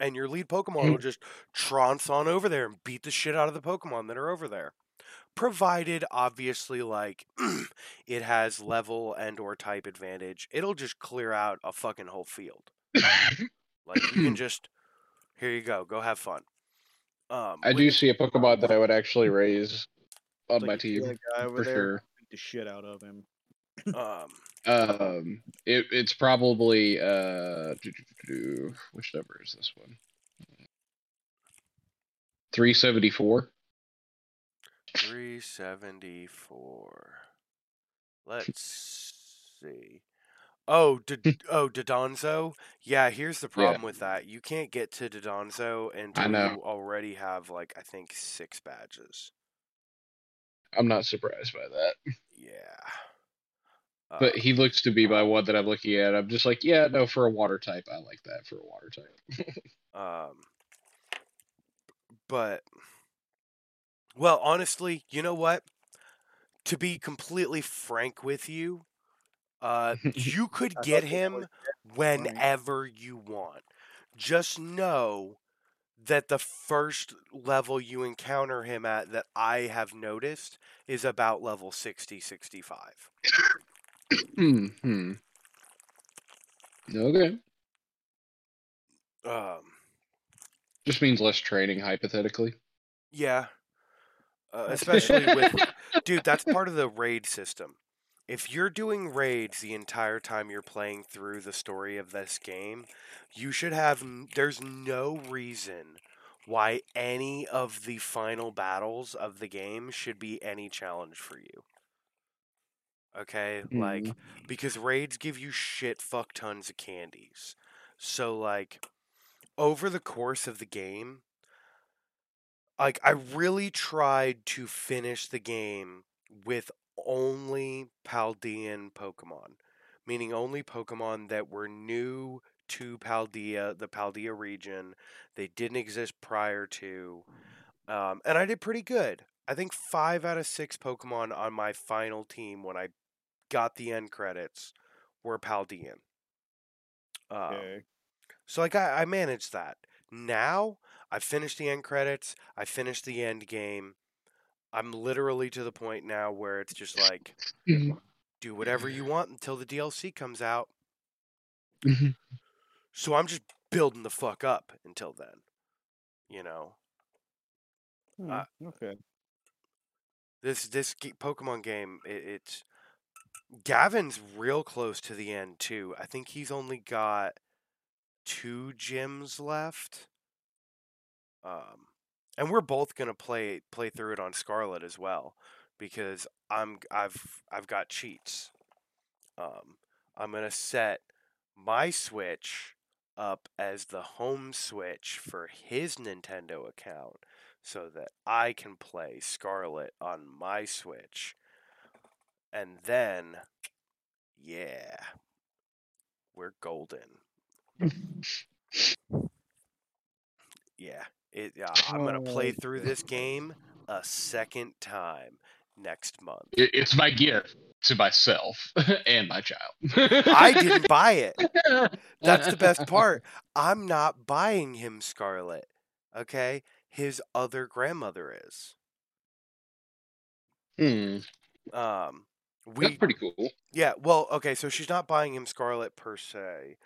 and your lead Pokemon will just trounce on over there and beat the shit out of the Pokemon that are over there. Provided, obviously, like [CLEARS THROAT] it has level and or type advantage, it'll just clear out a fucking whole field. [LAUGHS] Like you can [CLEARS THROAT] just, here you go, go have fun. Um, I do see a Pokemon that I would actually [LAUGHS] raise on Like, my team guy over for there, sure. beat the shit out of him. um, [CLEARS THROAT] Um, it, it's probably uh, do, do, do, do, which number is this one? Three seventy four. 374. Let's see. Oh, D- hmm. oh, Dondozo. Yeah, here's the problem with that. You can't get to Dondozo until know. you already have like I think six badges. I'm not surprised by that, Yeah. but he um, looks to be my um one that I'm looking at. I'm just like, yeah, no, for a water type, I like that for a water type. [LAUGHS] Um, but, well, honestly, you know what? To be completely frank with you, uh, [LAUGHS] you could get him whenever you want. Just know that the first level you encounter him at that I have noticed is about level 60, 65. hmm. Okay. Um, Just means less training, hypothetically. Yeah. Uh, [LAUGHS] especially with [LAUGHS] dude, that's part of the raid system. If you're doing raids the entire time you're playing through the story of this game, you should have there's no reason why any of the final battles of the game should be any challenge for you. Okay? Like mm-hmm. because raids give you shit fuck tons of candies. So like over the course of the game, like I really tried to finish the game with only Paldean Pokemon, meaning only Pokemon that were new to Paldea, the Paldea region. They didn't exist prior to, um, and I did pretty good. I think five out of six Pokemon on my final team when I got the end credits were Paldean. Um, Okay. so like I, I managed that. Now I finished the end credits. I finished the end game. I'm literally to the point now where it's just like do whatever you want until the DLC comes out. Mhm. So I'm just building the fuck up until then. You know, Hmm, uh, okay. this this Pokemon game, it, it's Gavin's real close to the end too. I think he's only got two gyms left. Um, and we're both gonna play play through it on Scarlet as well because I'm I've I've got cheats. Um, I'm gonna set my Switch up as the home Switch for his Nintendo account so that I can play Scarlet on my Switch. And then, yeah, we're golden. [LAUGHS] Yeah, it. Yeah, I'm gonna play Oh, through this game a second time next month. It- it's my gift to myself [LAUGHS] and my child. I didn't buy it. [LAUGHS] That's the best part. I'm not buying him Scarlet. Okay, his other grandmother is. Hmm, Um, that's pretty cool. Yeah, well, okay, so she's not buying him Scarlet per se.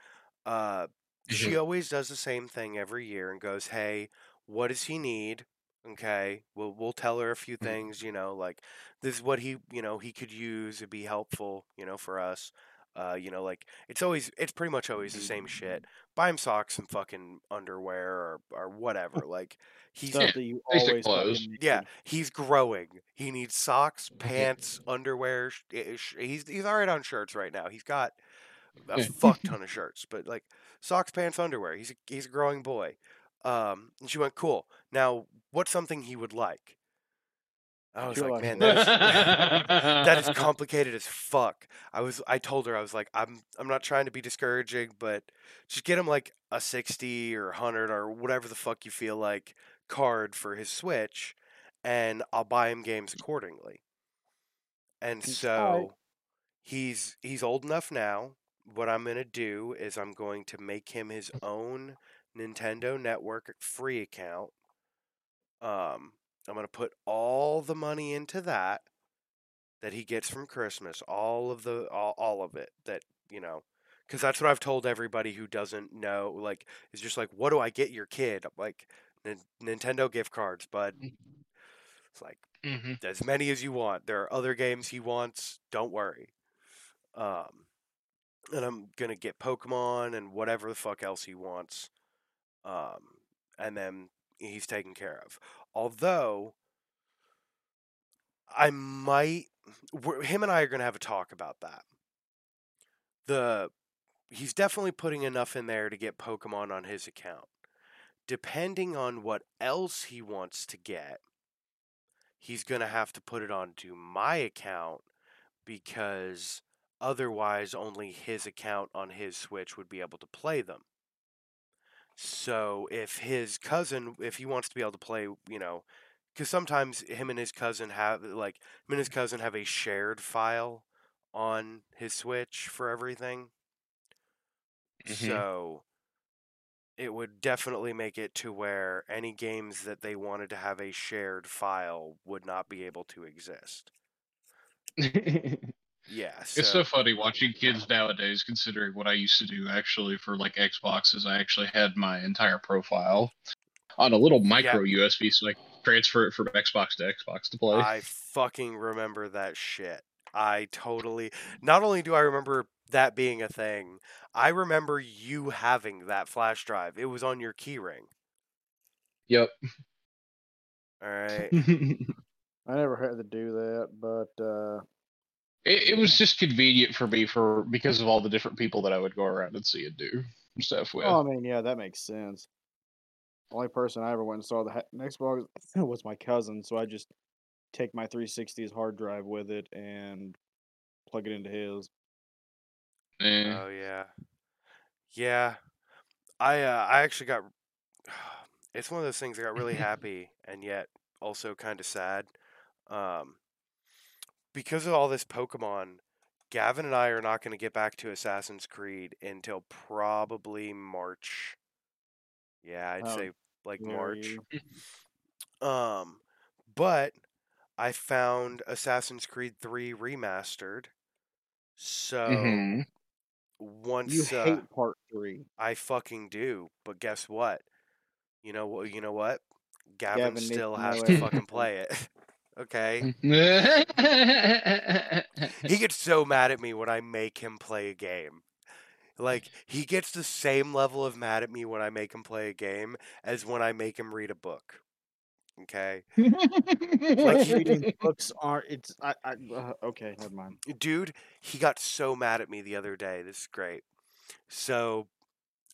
Uh, she always does the same thing every year and goes, "Hey, what does he need?" Okay, we'll we'll tell her a few Mhm. things, you know, like this is what he, you know, he could use. It'd be helpful, you know, for us. Uh, you know, like it's always, it's pretty much always the same shit. Buy him socks and fucking underwear or or whatever. [LAUGHS] Like he's Stuff that you always clothes. yeah, he's growing. He needs socks, [LAUGHS] pants, underwear. eh, sh- He's he's all right on shirts right now. He's got a [LAUGHS] fuck ton of shirts, but like socks, pants, underwear. He's a, he's a growing boy. Um, and she went, cool. Now, what's something he would like? I was You're like, man, that is, [LAUGHS] that is [LAUGHS] complicated as fuck. I was I told her I was like I'm I'm not trying to be discouraging, but just get him like a 60 or 100 or whatever the fuck you feel like card for his Switch and I'll buy him games accordingly. And so he's he's old enough now. What I'm going to do is I'm going to make him his own Nintendo Network free account. Um, I'm gonna put all the money into that that he gets from Christmas, all of the all, all of it that you know, because that's what I've told everybody who doesn't know. Like, is just like, what do I get your kid? I'm like, Nin- Nintendo gift cards, bud. It's like hmm as many as you want. There are other games he wants. Don't worry. Um, and I'm gonna get Pokemon and whatever the fuck else he wants. Um, and then he's taken care of. Although I might, him and I are gonna have a talk about that. The he's definitely putting enough in there to get Pokemon on his account. Depending on what else he wants to get, he's going to have to put it onto my account because otherwise only his account on his Switch would be able to play them. So if his cousin, if he wants to be able to play, you know, because sometimes him and his cousin have like him and his cousin have a shared file on his Switch for everything. Mhm. So it would definitely make it to where any games that they wanted to have a shared file would not be able to exist. [LAUGHS] Yeah, so, It's so funny watching kids nowadays, considering what I used to do actually for like Xboxes. I actually had my entire profile on a little micro USB, so I could transfer it from Xbox to Xbox to play. I fucking remember that shit. I totally. Not only do I remember that being a thing, I remember you having that flash drive. It was on your keyring. Yep. All right. [LAUGHS] [LAUGHS] I never had to do that, but uh, It, it was just convenient for me for because of all the different people that I would go around and see and do stuff with. oh, I mean, yeah, that makes sense. Only person I ever went and saw the ha- [CLEARS THROAT] Xbox was my cousin, so I just take my 360's hard drive with it and plug it into his. Eh. Oh yeah, yeah. I uh, I actually got. [SIGHS] It's one of those things I got really [LAUGHS] happy and yet also kind of sad, um, because of all this Pokemon. Gavin and I are not going to get back to Assassin's Creed until probably March. Yeah, I'd Oh, say like March. [LAUGHS] Um, but I found Assassin's Creed 3 remastered. So Mhm. once You uh, hate part three. I fucking do, but guess what? You know what? You know what? Gavin, Gavin still has to fucking [LAUGHS] play it. [LAUGHS] okay? [LAUGHS] He gets so mad at me when I make him play a game. Like he gets the same level of mad at me when I make him play a game as when I make him read a book. Okay? Like reading [LAUGHS] books aren't. It's I. I uh, okay, never mind. dude, he got so mad at me the other day. This is great. So,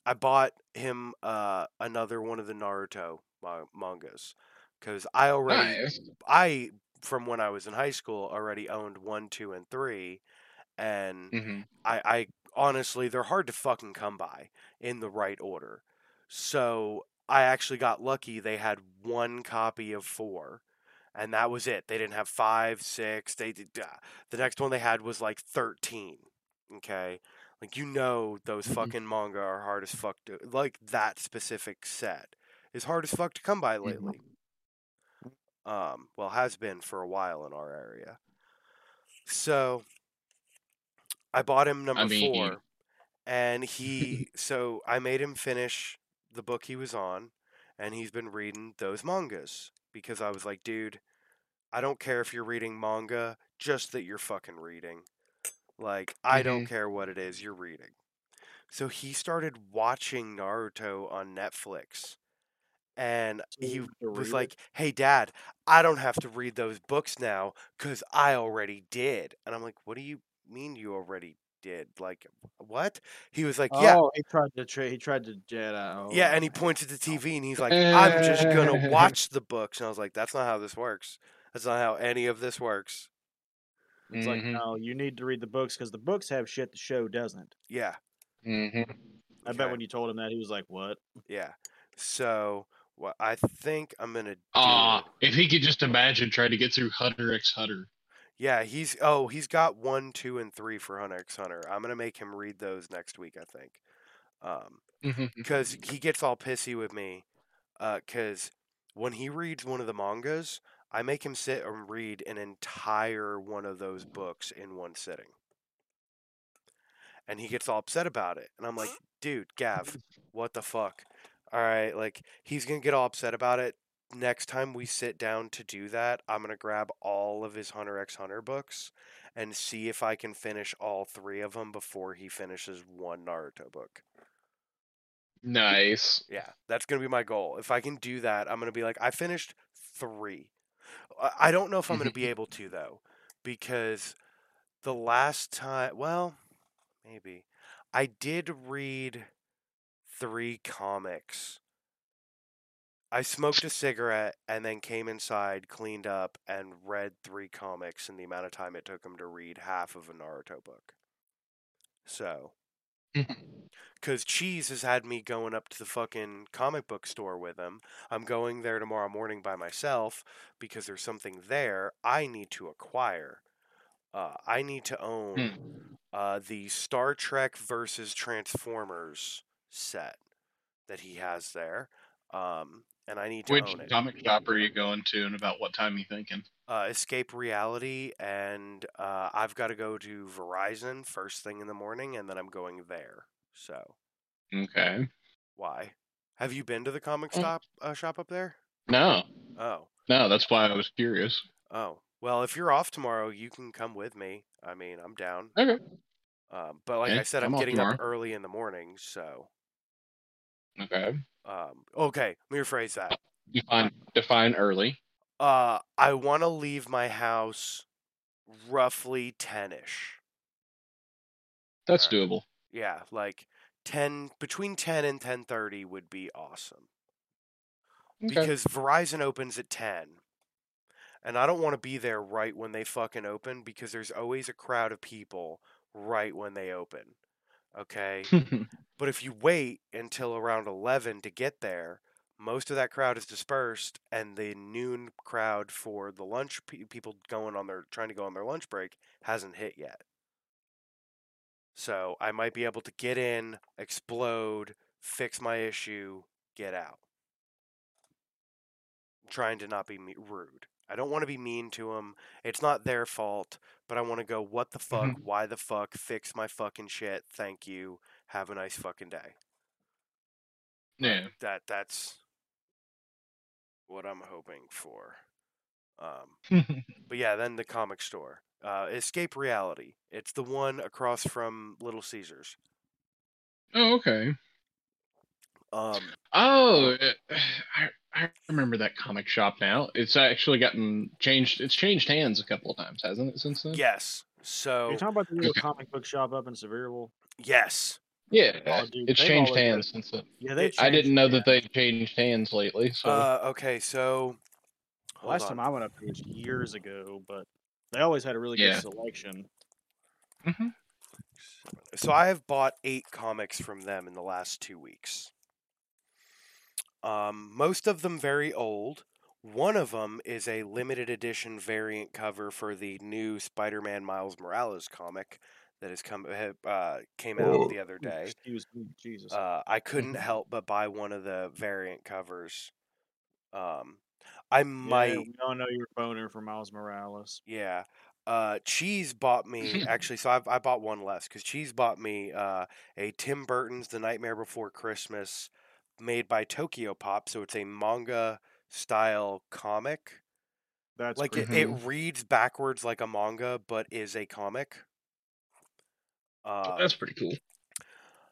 I bought him uh, another one of the Naruto ma- mangas because I already, Nice. I from when I was in high school already owned one, two, and three, and Mhm. I, I honestly they're hard to fucking come by in the right order. So I actually got lucky. They had one copy of four, and that was it. They didn't have five, six. They did. Uh, the next one they had was like thirteen. Okay, like you know those Mhm. fucking manga are hard as fuck to like that specific set is hard as fuck to come by lately. Um, well, has been for a while in our area. So I bought him number mean- four, and he. [LAUGHS] so I made him finish the book he was on, and he's been reading those mangas because I was like, dude, I don't care if you're reading manga, just that you're fucking reading. Like, I don't care what it is you're reading. So he started watching Naruto on Netflix. And he to was like, "Hey, Dad, I don't have to read those books now because I already did." And I'm like, "What do you mean you already did? Like, what?" He was like, "Yeah, Oh, he tried to tra- he tried to jet out. yeah." And he pointed the TV and he's like, "I'm just gonna [LAUGHS] watch the books." And I was like, "That's not how this works. That's not how any of this works." It's like Mhm. no, you need to read the books because the books have shit the show doesn't. Yeah, Mhm. I Okay. bet when you told him that, he was like, "What?" yeah. So what I think I'm gonna. Ah, if he could just imagine trying to get through Hunter x Hunter. Yeah, he's oh he's got one, two, and three for Hunter x Hunter. I'm gonna make him read those next week. I think. Um, [LAUGHS] because he gets all pissy with me because when he reads one of the mangas i make him sit and read an entire one of those books in one sitting and he gets all upset about it and i'm like [GASPS] dude gav what the fuck all right like he's gonna get all upset about it next time we sit down to do that i'm gonna grab all of his hunter x hunter books and see if i can finish all three of them before he finishes one naruto book Nice. yeah, that's gonna be my goal. If I can do that, I'm gonna be like, I finished three. I- I don't know if I'm gonna be [LAUGHS] able to though, because the last time, well, maybe I did read three comics. I smoked a cigarette and then came inside, cleaned up, and read three comics in the amount of time it took him to read half of a Naruto book. So, [LAUGHS] because Cheese has had me going up to the fucking comic book store with him. I'm going there tomorrow morning by myself because there's something there I need to acquire. Uh, I need to own uh, the Star Trek versus Transformers set that he has there. Um, and I need to Which own it. comic shop are you going to, and about what time you thinking? Uh, Escape Reality, and uh, I've got to go to Verizon first thing in the morning, and then I'm going there. So. Okay. Why? Have you been to the comic Mm. stop uh, shop up there? No, Oh, no, that's why I was curious. oh. Well, if you're off tomorrow, you can come with me. I mean, I'm down. Okay. Um, but like Yeah, I said, I'm I'm getting up early in the morning, so. Okay. Um, okay, let me rephrase that. Define define early. Uh, I want to leave my house roughly ten-ish. That's Alright. doable. Yeah, like ten between ten and ten thirty would be awesome. Okay. because Verizon opens at 10. And I don't want to be there right when they fucking open because there's always a crowd of people right when they open. Okay? [LAUGHS] but if you wait until around 11 to get there, most of that crowd is dispersed and the noon crowd for the lunch pe- people going on their trying to go on their lunch break hasn't hit yet. So, I might be able to get in, explode, fix my issue, get out trying to not be me- rude. I don't want to be mean to them. It's not their fault, but I want to go, what the fuck? Mm-hmm. Why the fuck? Fix my fucking shit. Thank you. Have a nice fucking day. yeah. That that's what I'm hoping for. Um, [LAUGHS] but yeah, then the comic store, uh, Escape Reality. It's the one across from Little Caesars. oh, okay. Um, Oh, uh, [SIGHS] I I remember that comic shop now. It's actually gotten changed. It's changed hands a couple of times, hasn't it? Since then. yes. So you're talking about the little Okay. comic book shop up in Sevierville? yes, Yeah. Oh, dude, it's they've changed always had- hands since then. Yeah, they. I didn't know changed- that they changed hands lately. So uh, okay. So hold Last on. time I went up there was years ago, but they always had a really Yeah. good selection. Mhm. So I have bought eight comics from them in the last two weeks. Um, most of them very old. One of them is a limited edition variant cover for the new Spider-Man Miles Morales comic that has come uh, came out the other day. Excuse me, Jesus. Uh, I couldn't help but buy one of the variant covers. Um, I yeah, might we all know you're a boner for Miles Morales. Yeah. Uh, Cheese bought me [LAUGHS] actually. So I've, I bought one less because Cheese bought me uh, a Tim Burton's The Nightmare Before Christmas, made by Tokyo Pop. So it's a manga style comic. That's like it, it reads backwards like a manga, but is a comic. Uh, that's pretty cool.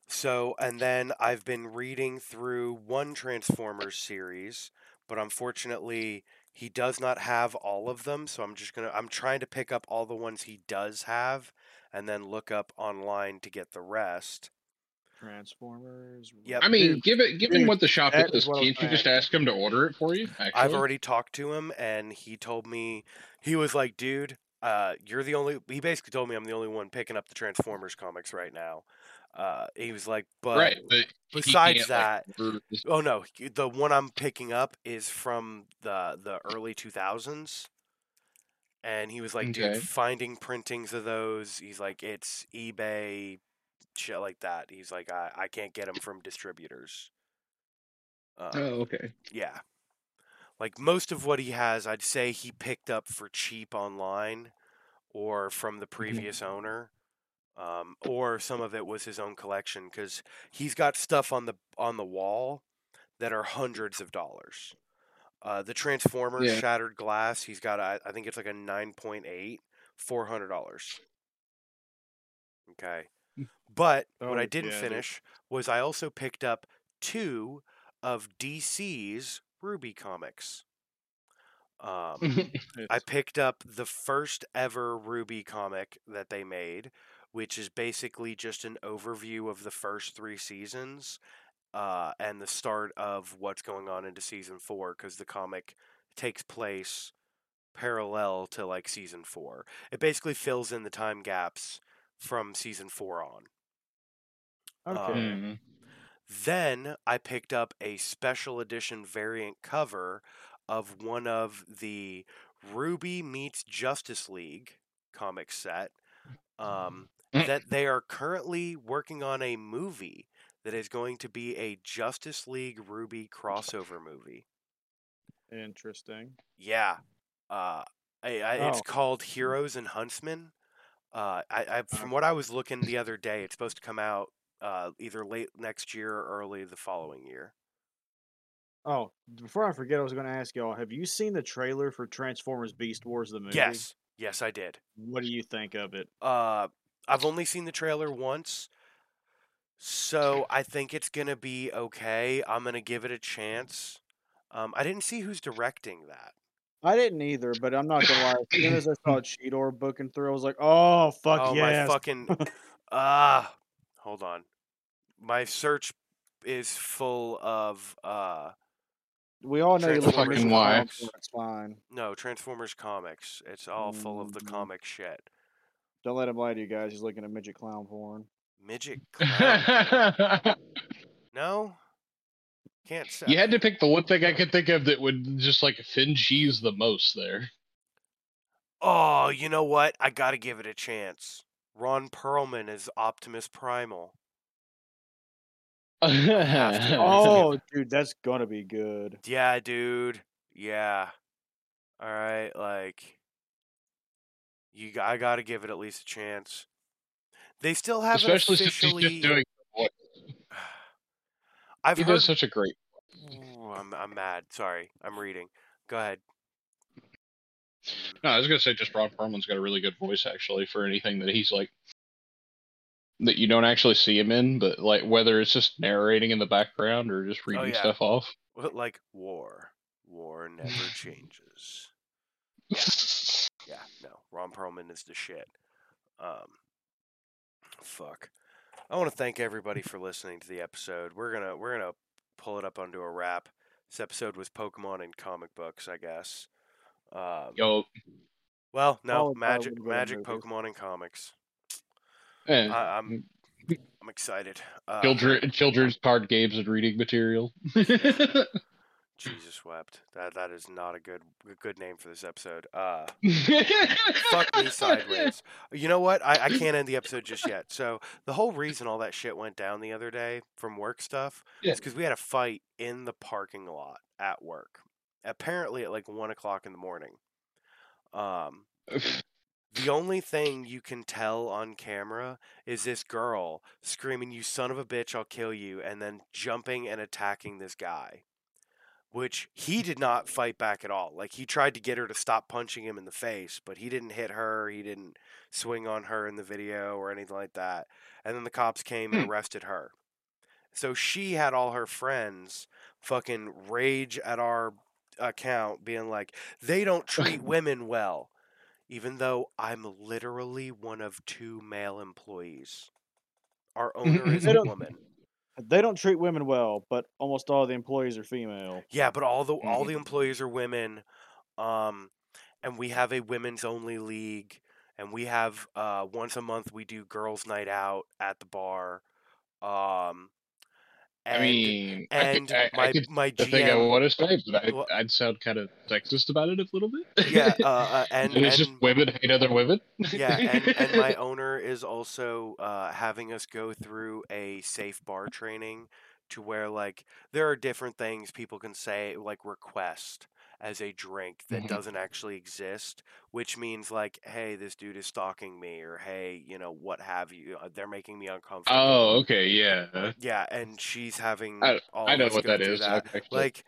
so, and then I've been reading through one Transformers series, but unfortunately, he does not have all of them. So I'm just gonna, I'm trying to pick up all the ones he does have, and then look up online to get the rest. Transformers. Yep. I mean, Dude, give it, give him dude, what the shop that is. is what I was Can't you just ask him to order it for you? Actually, I've already talked to him, and he told me he was like, "Dude, uh, you're the only." He basically told me I'm the only one picking up the Transformers comics right now. Uh, he was like, "But right. But besides that, like, Oh no, the one I'm picking up is from the the early 2000s. And he was like, Okay. dude, finding printings of those, he's like, it's eBay shit like that. He's like, I, I can't get them from distributors. Um, Oh, okay. yeah. Like most of what he has, I'd say he picked up for cheap online or from the previous owner. Um, or some of it was his own collection because he's got stuff on the on the wall that are hundreds of dollars. Uh, the Transformers Yeah. Shattered Glass, he's got a, I think it's like a nine point eight, four hundred dollars. Okay, but what I Oh, didn't yeah, finish was I also picked up two of DC's RWBY comics. Um, [LAUGHS] I picked up the first ever RWBY comic that they made, which is basically just an overview of the first three seasons uh, and the start of what's going on into season four because the comic takes place parallel to like season four. It basically fills in the time gaps from season four on. okay. Mhm. Then I picked up a special edition variant cover of one of the RWBY meets Justice League comic set. Um, that [LAUGHS] they are currently working on a movie that is going to be a Justice League RWBY crossover movie. Interesting. Yeah, uh, I, I, it's Oh. called Heroes and Huntsmen. Uh, I, I, from what I was looking the other day, it's supposed to come out uh, either late next year or early the following year. Oh, before I forget, I was going to ask y'all: Have you seen the trailer for Transformers: Beast Wars the movie? Yes, yes, I did. What do you think of it? Uh, I've only seen the trailer once, so I think it's gonna be okay. I'm gonna give it a chance. Um, I didn't see who's directing that. I didn't either, but I'm not gonna lie. As soon as I saw [COUGHS] Cheetor booking through, I was like, "Oh fuck oh yes!" my fucking [LAUGHS] ah! Hold on, my search is full of uh we all know you look Transformers Fucking like why? a it's fine. no Transformers comics. It's all full of the Mhm. comic shit. Don't let him lie to you guys. He's looking at midget clown porn. Midget [LAUGHS] clown. no, can't say. you had to pick the one thing I could think of that would just like offend cheese the most there. Oh, you know what? I got to give it a chance. Ron Perlman is Optimus Primal. [LAUGHS] Oh, oh, dude, that's gonna be good. Yeah, dude. Yeah. All right, like you I got to give it at least a chance. They still haven't Especially since officially he's just doing [SIGHS] I've he heard does such a great Ooh, I'm I'm mad. Sorry. I'm reading. Go ahead. No, I was gonna say just Ron Perlman's got a really good voice actually for anything that he's like that you don't actually see him in, but like whether it's just narrating in the background or just reading Oh, yeah. stuff off. Like war. War never [LAUGHS] changes. [LAUGHS] Yeah, no. Ron Perlman is the shit. Um, fuck. I want to thank everybody for listening to the episode. We're gonna we're gonna pull it up onto a wrap. This episode was Pokemon and comic books, I guess. Um, Yo, well, no, Followed magic, little bit of magic. Pokemon and comics. eh, I, I'm I'm excited. Uh, children, children's card games and reading material. [LAUGHS] Jesus wept. That that is not a good a good name for this episode. Uh, [LAUGHS] fuck me sideways. You know what? I, I can't end the episode just yet. So the whole reason all that shit went down the other day from work stuff Yeah. is because we had a fight in the parking lot at work. Apparently at like one o'clock in the morning. Um, [LAUGHS] the only thing you can tell on camera is this girl screaming, "You son of a bitch! I'll kill you!" and then jumping and attacking this guy. Which he did not fight back at all. Like he tried to get her to stop punching him in the face, but he didn't hit her. He didn't swing on her in the video or anything like that. And then the cops came and Hmm. arrested her. So she had all her friends fucking rage at our account, being like, they don't treat [LAUGHS] women well. Even though I'm literally one of two male employees. Our [LAUGHS] owner is a woman. They don't treat women well, but almost all the employees are female. Yeah, but all the all Mhm. the employees are women, um, and we have a women's only league, and we have uh, once a month we do girls' night out at the bar, um, And, I mean, and I, could, I, my I could my the thing I want to say, but I, I'd sound kind of sexist about it a little bit. yeah, uh, uh, [LAUGHS] and and it's just women hate other women. yeah, and, and my [LAUGHS] owner is also uh, having us go through a safe bar training to where like there are different things people can say like request as a drink that Mhm. doesn't actually exist, which means like, hey, this dude is stalking me, or hey, you know, what have you? uh, They're making me uncomfortable. oh, okay, yeah. Yeah, and she's having I- I know what that is. that through is. that. I've actually- Like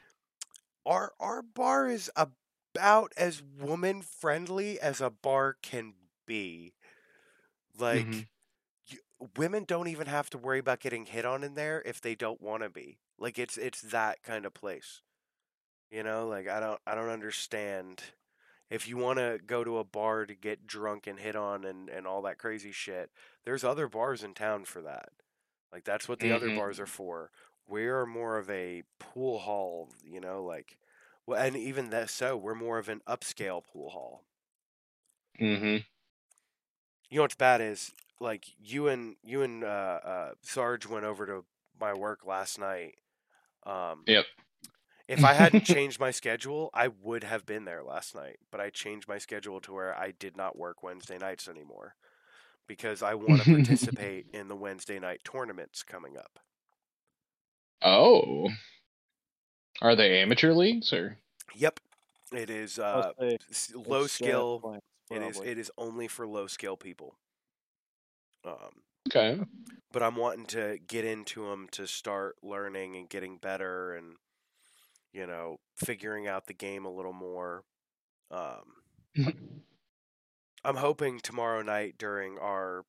our our bar is about as woman friendly as a bar can be. Like Mhm. you, women don't even have to worry about getting hit on in there if they don't want to be. Like it's it's that kind of place. You know, like I don't I don't understand if you want to go to a bar to get drunk and hit on and and all that crazy shit. There's other bars in town for that. Like that's what the other Mhm. bars are for. We are more of a pool hall, you know, like well, and even that so we're more of an upscale pool hall. Mhm. You know what's bad is like you and you and uh, uh, Sarge went over to my work last night. Um, Yep. If I hadn't [LAUGHS] changed my schedule, I would have been there last night. But I changed my schedule to where I did not work Wednesday nights anymore because I want to [LAUGHS] participate in the Wednesday night tournaments coming up. Oh. Are they amateur leagues or? Yep, it is uh, say s- it's low skill. Plants, it is it is only for low skill people. Um, Okay. but I'm wanting to get into them to start learning and getting better and you know figuring out the game a little more. Um, I'm hoping tomorrow night during our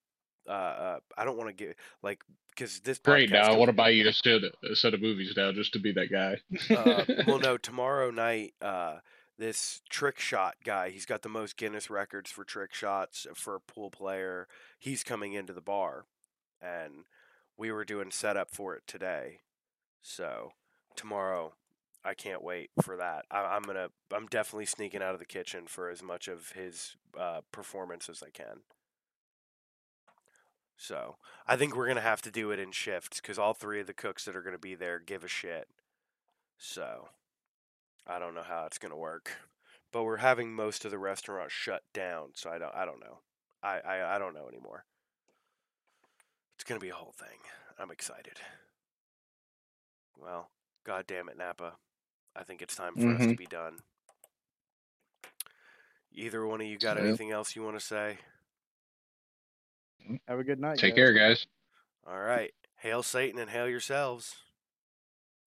uh, uh I don't want to get like because this Great. Now I want to buy you a set, a set of movies now just to be that guy. uh, well, [LAUGHS] no, tomorrow night, uh, this trick shot guy, he's got the most Guinness records for trick shots for a pool player. He's coming into the bar, and we were doing setup for it today. So tomorrow, I can't wait for that. I, I'm gonna, I'm definitely sneaking out of the kitchen for as much of his uh, performance as I can. So I think we're gonna have to do it in shifts because all three of the cooks that are gonna be there give a shit. So I don't know how it's gonna work, but we're having most of the restaurant shut down. So I don't I don't know. I I, I don't know anymore. It's gonna be a whole thing. I'm excited. Well, god damn it, Napa. I think it's time for us to Mhm. be done. Either one of you got Yep. anything else you want to say? Have a good night. Take guys. care, guys. All right. Hail Satan and hail yourselves.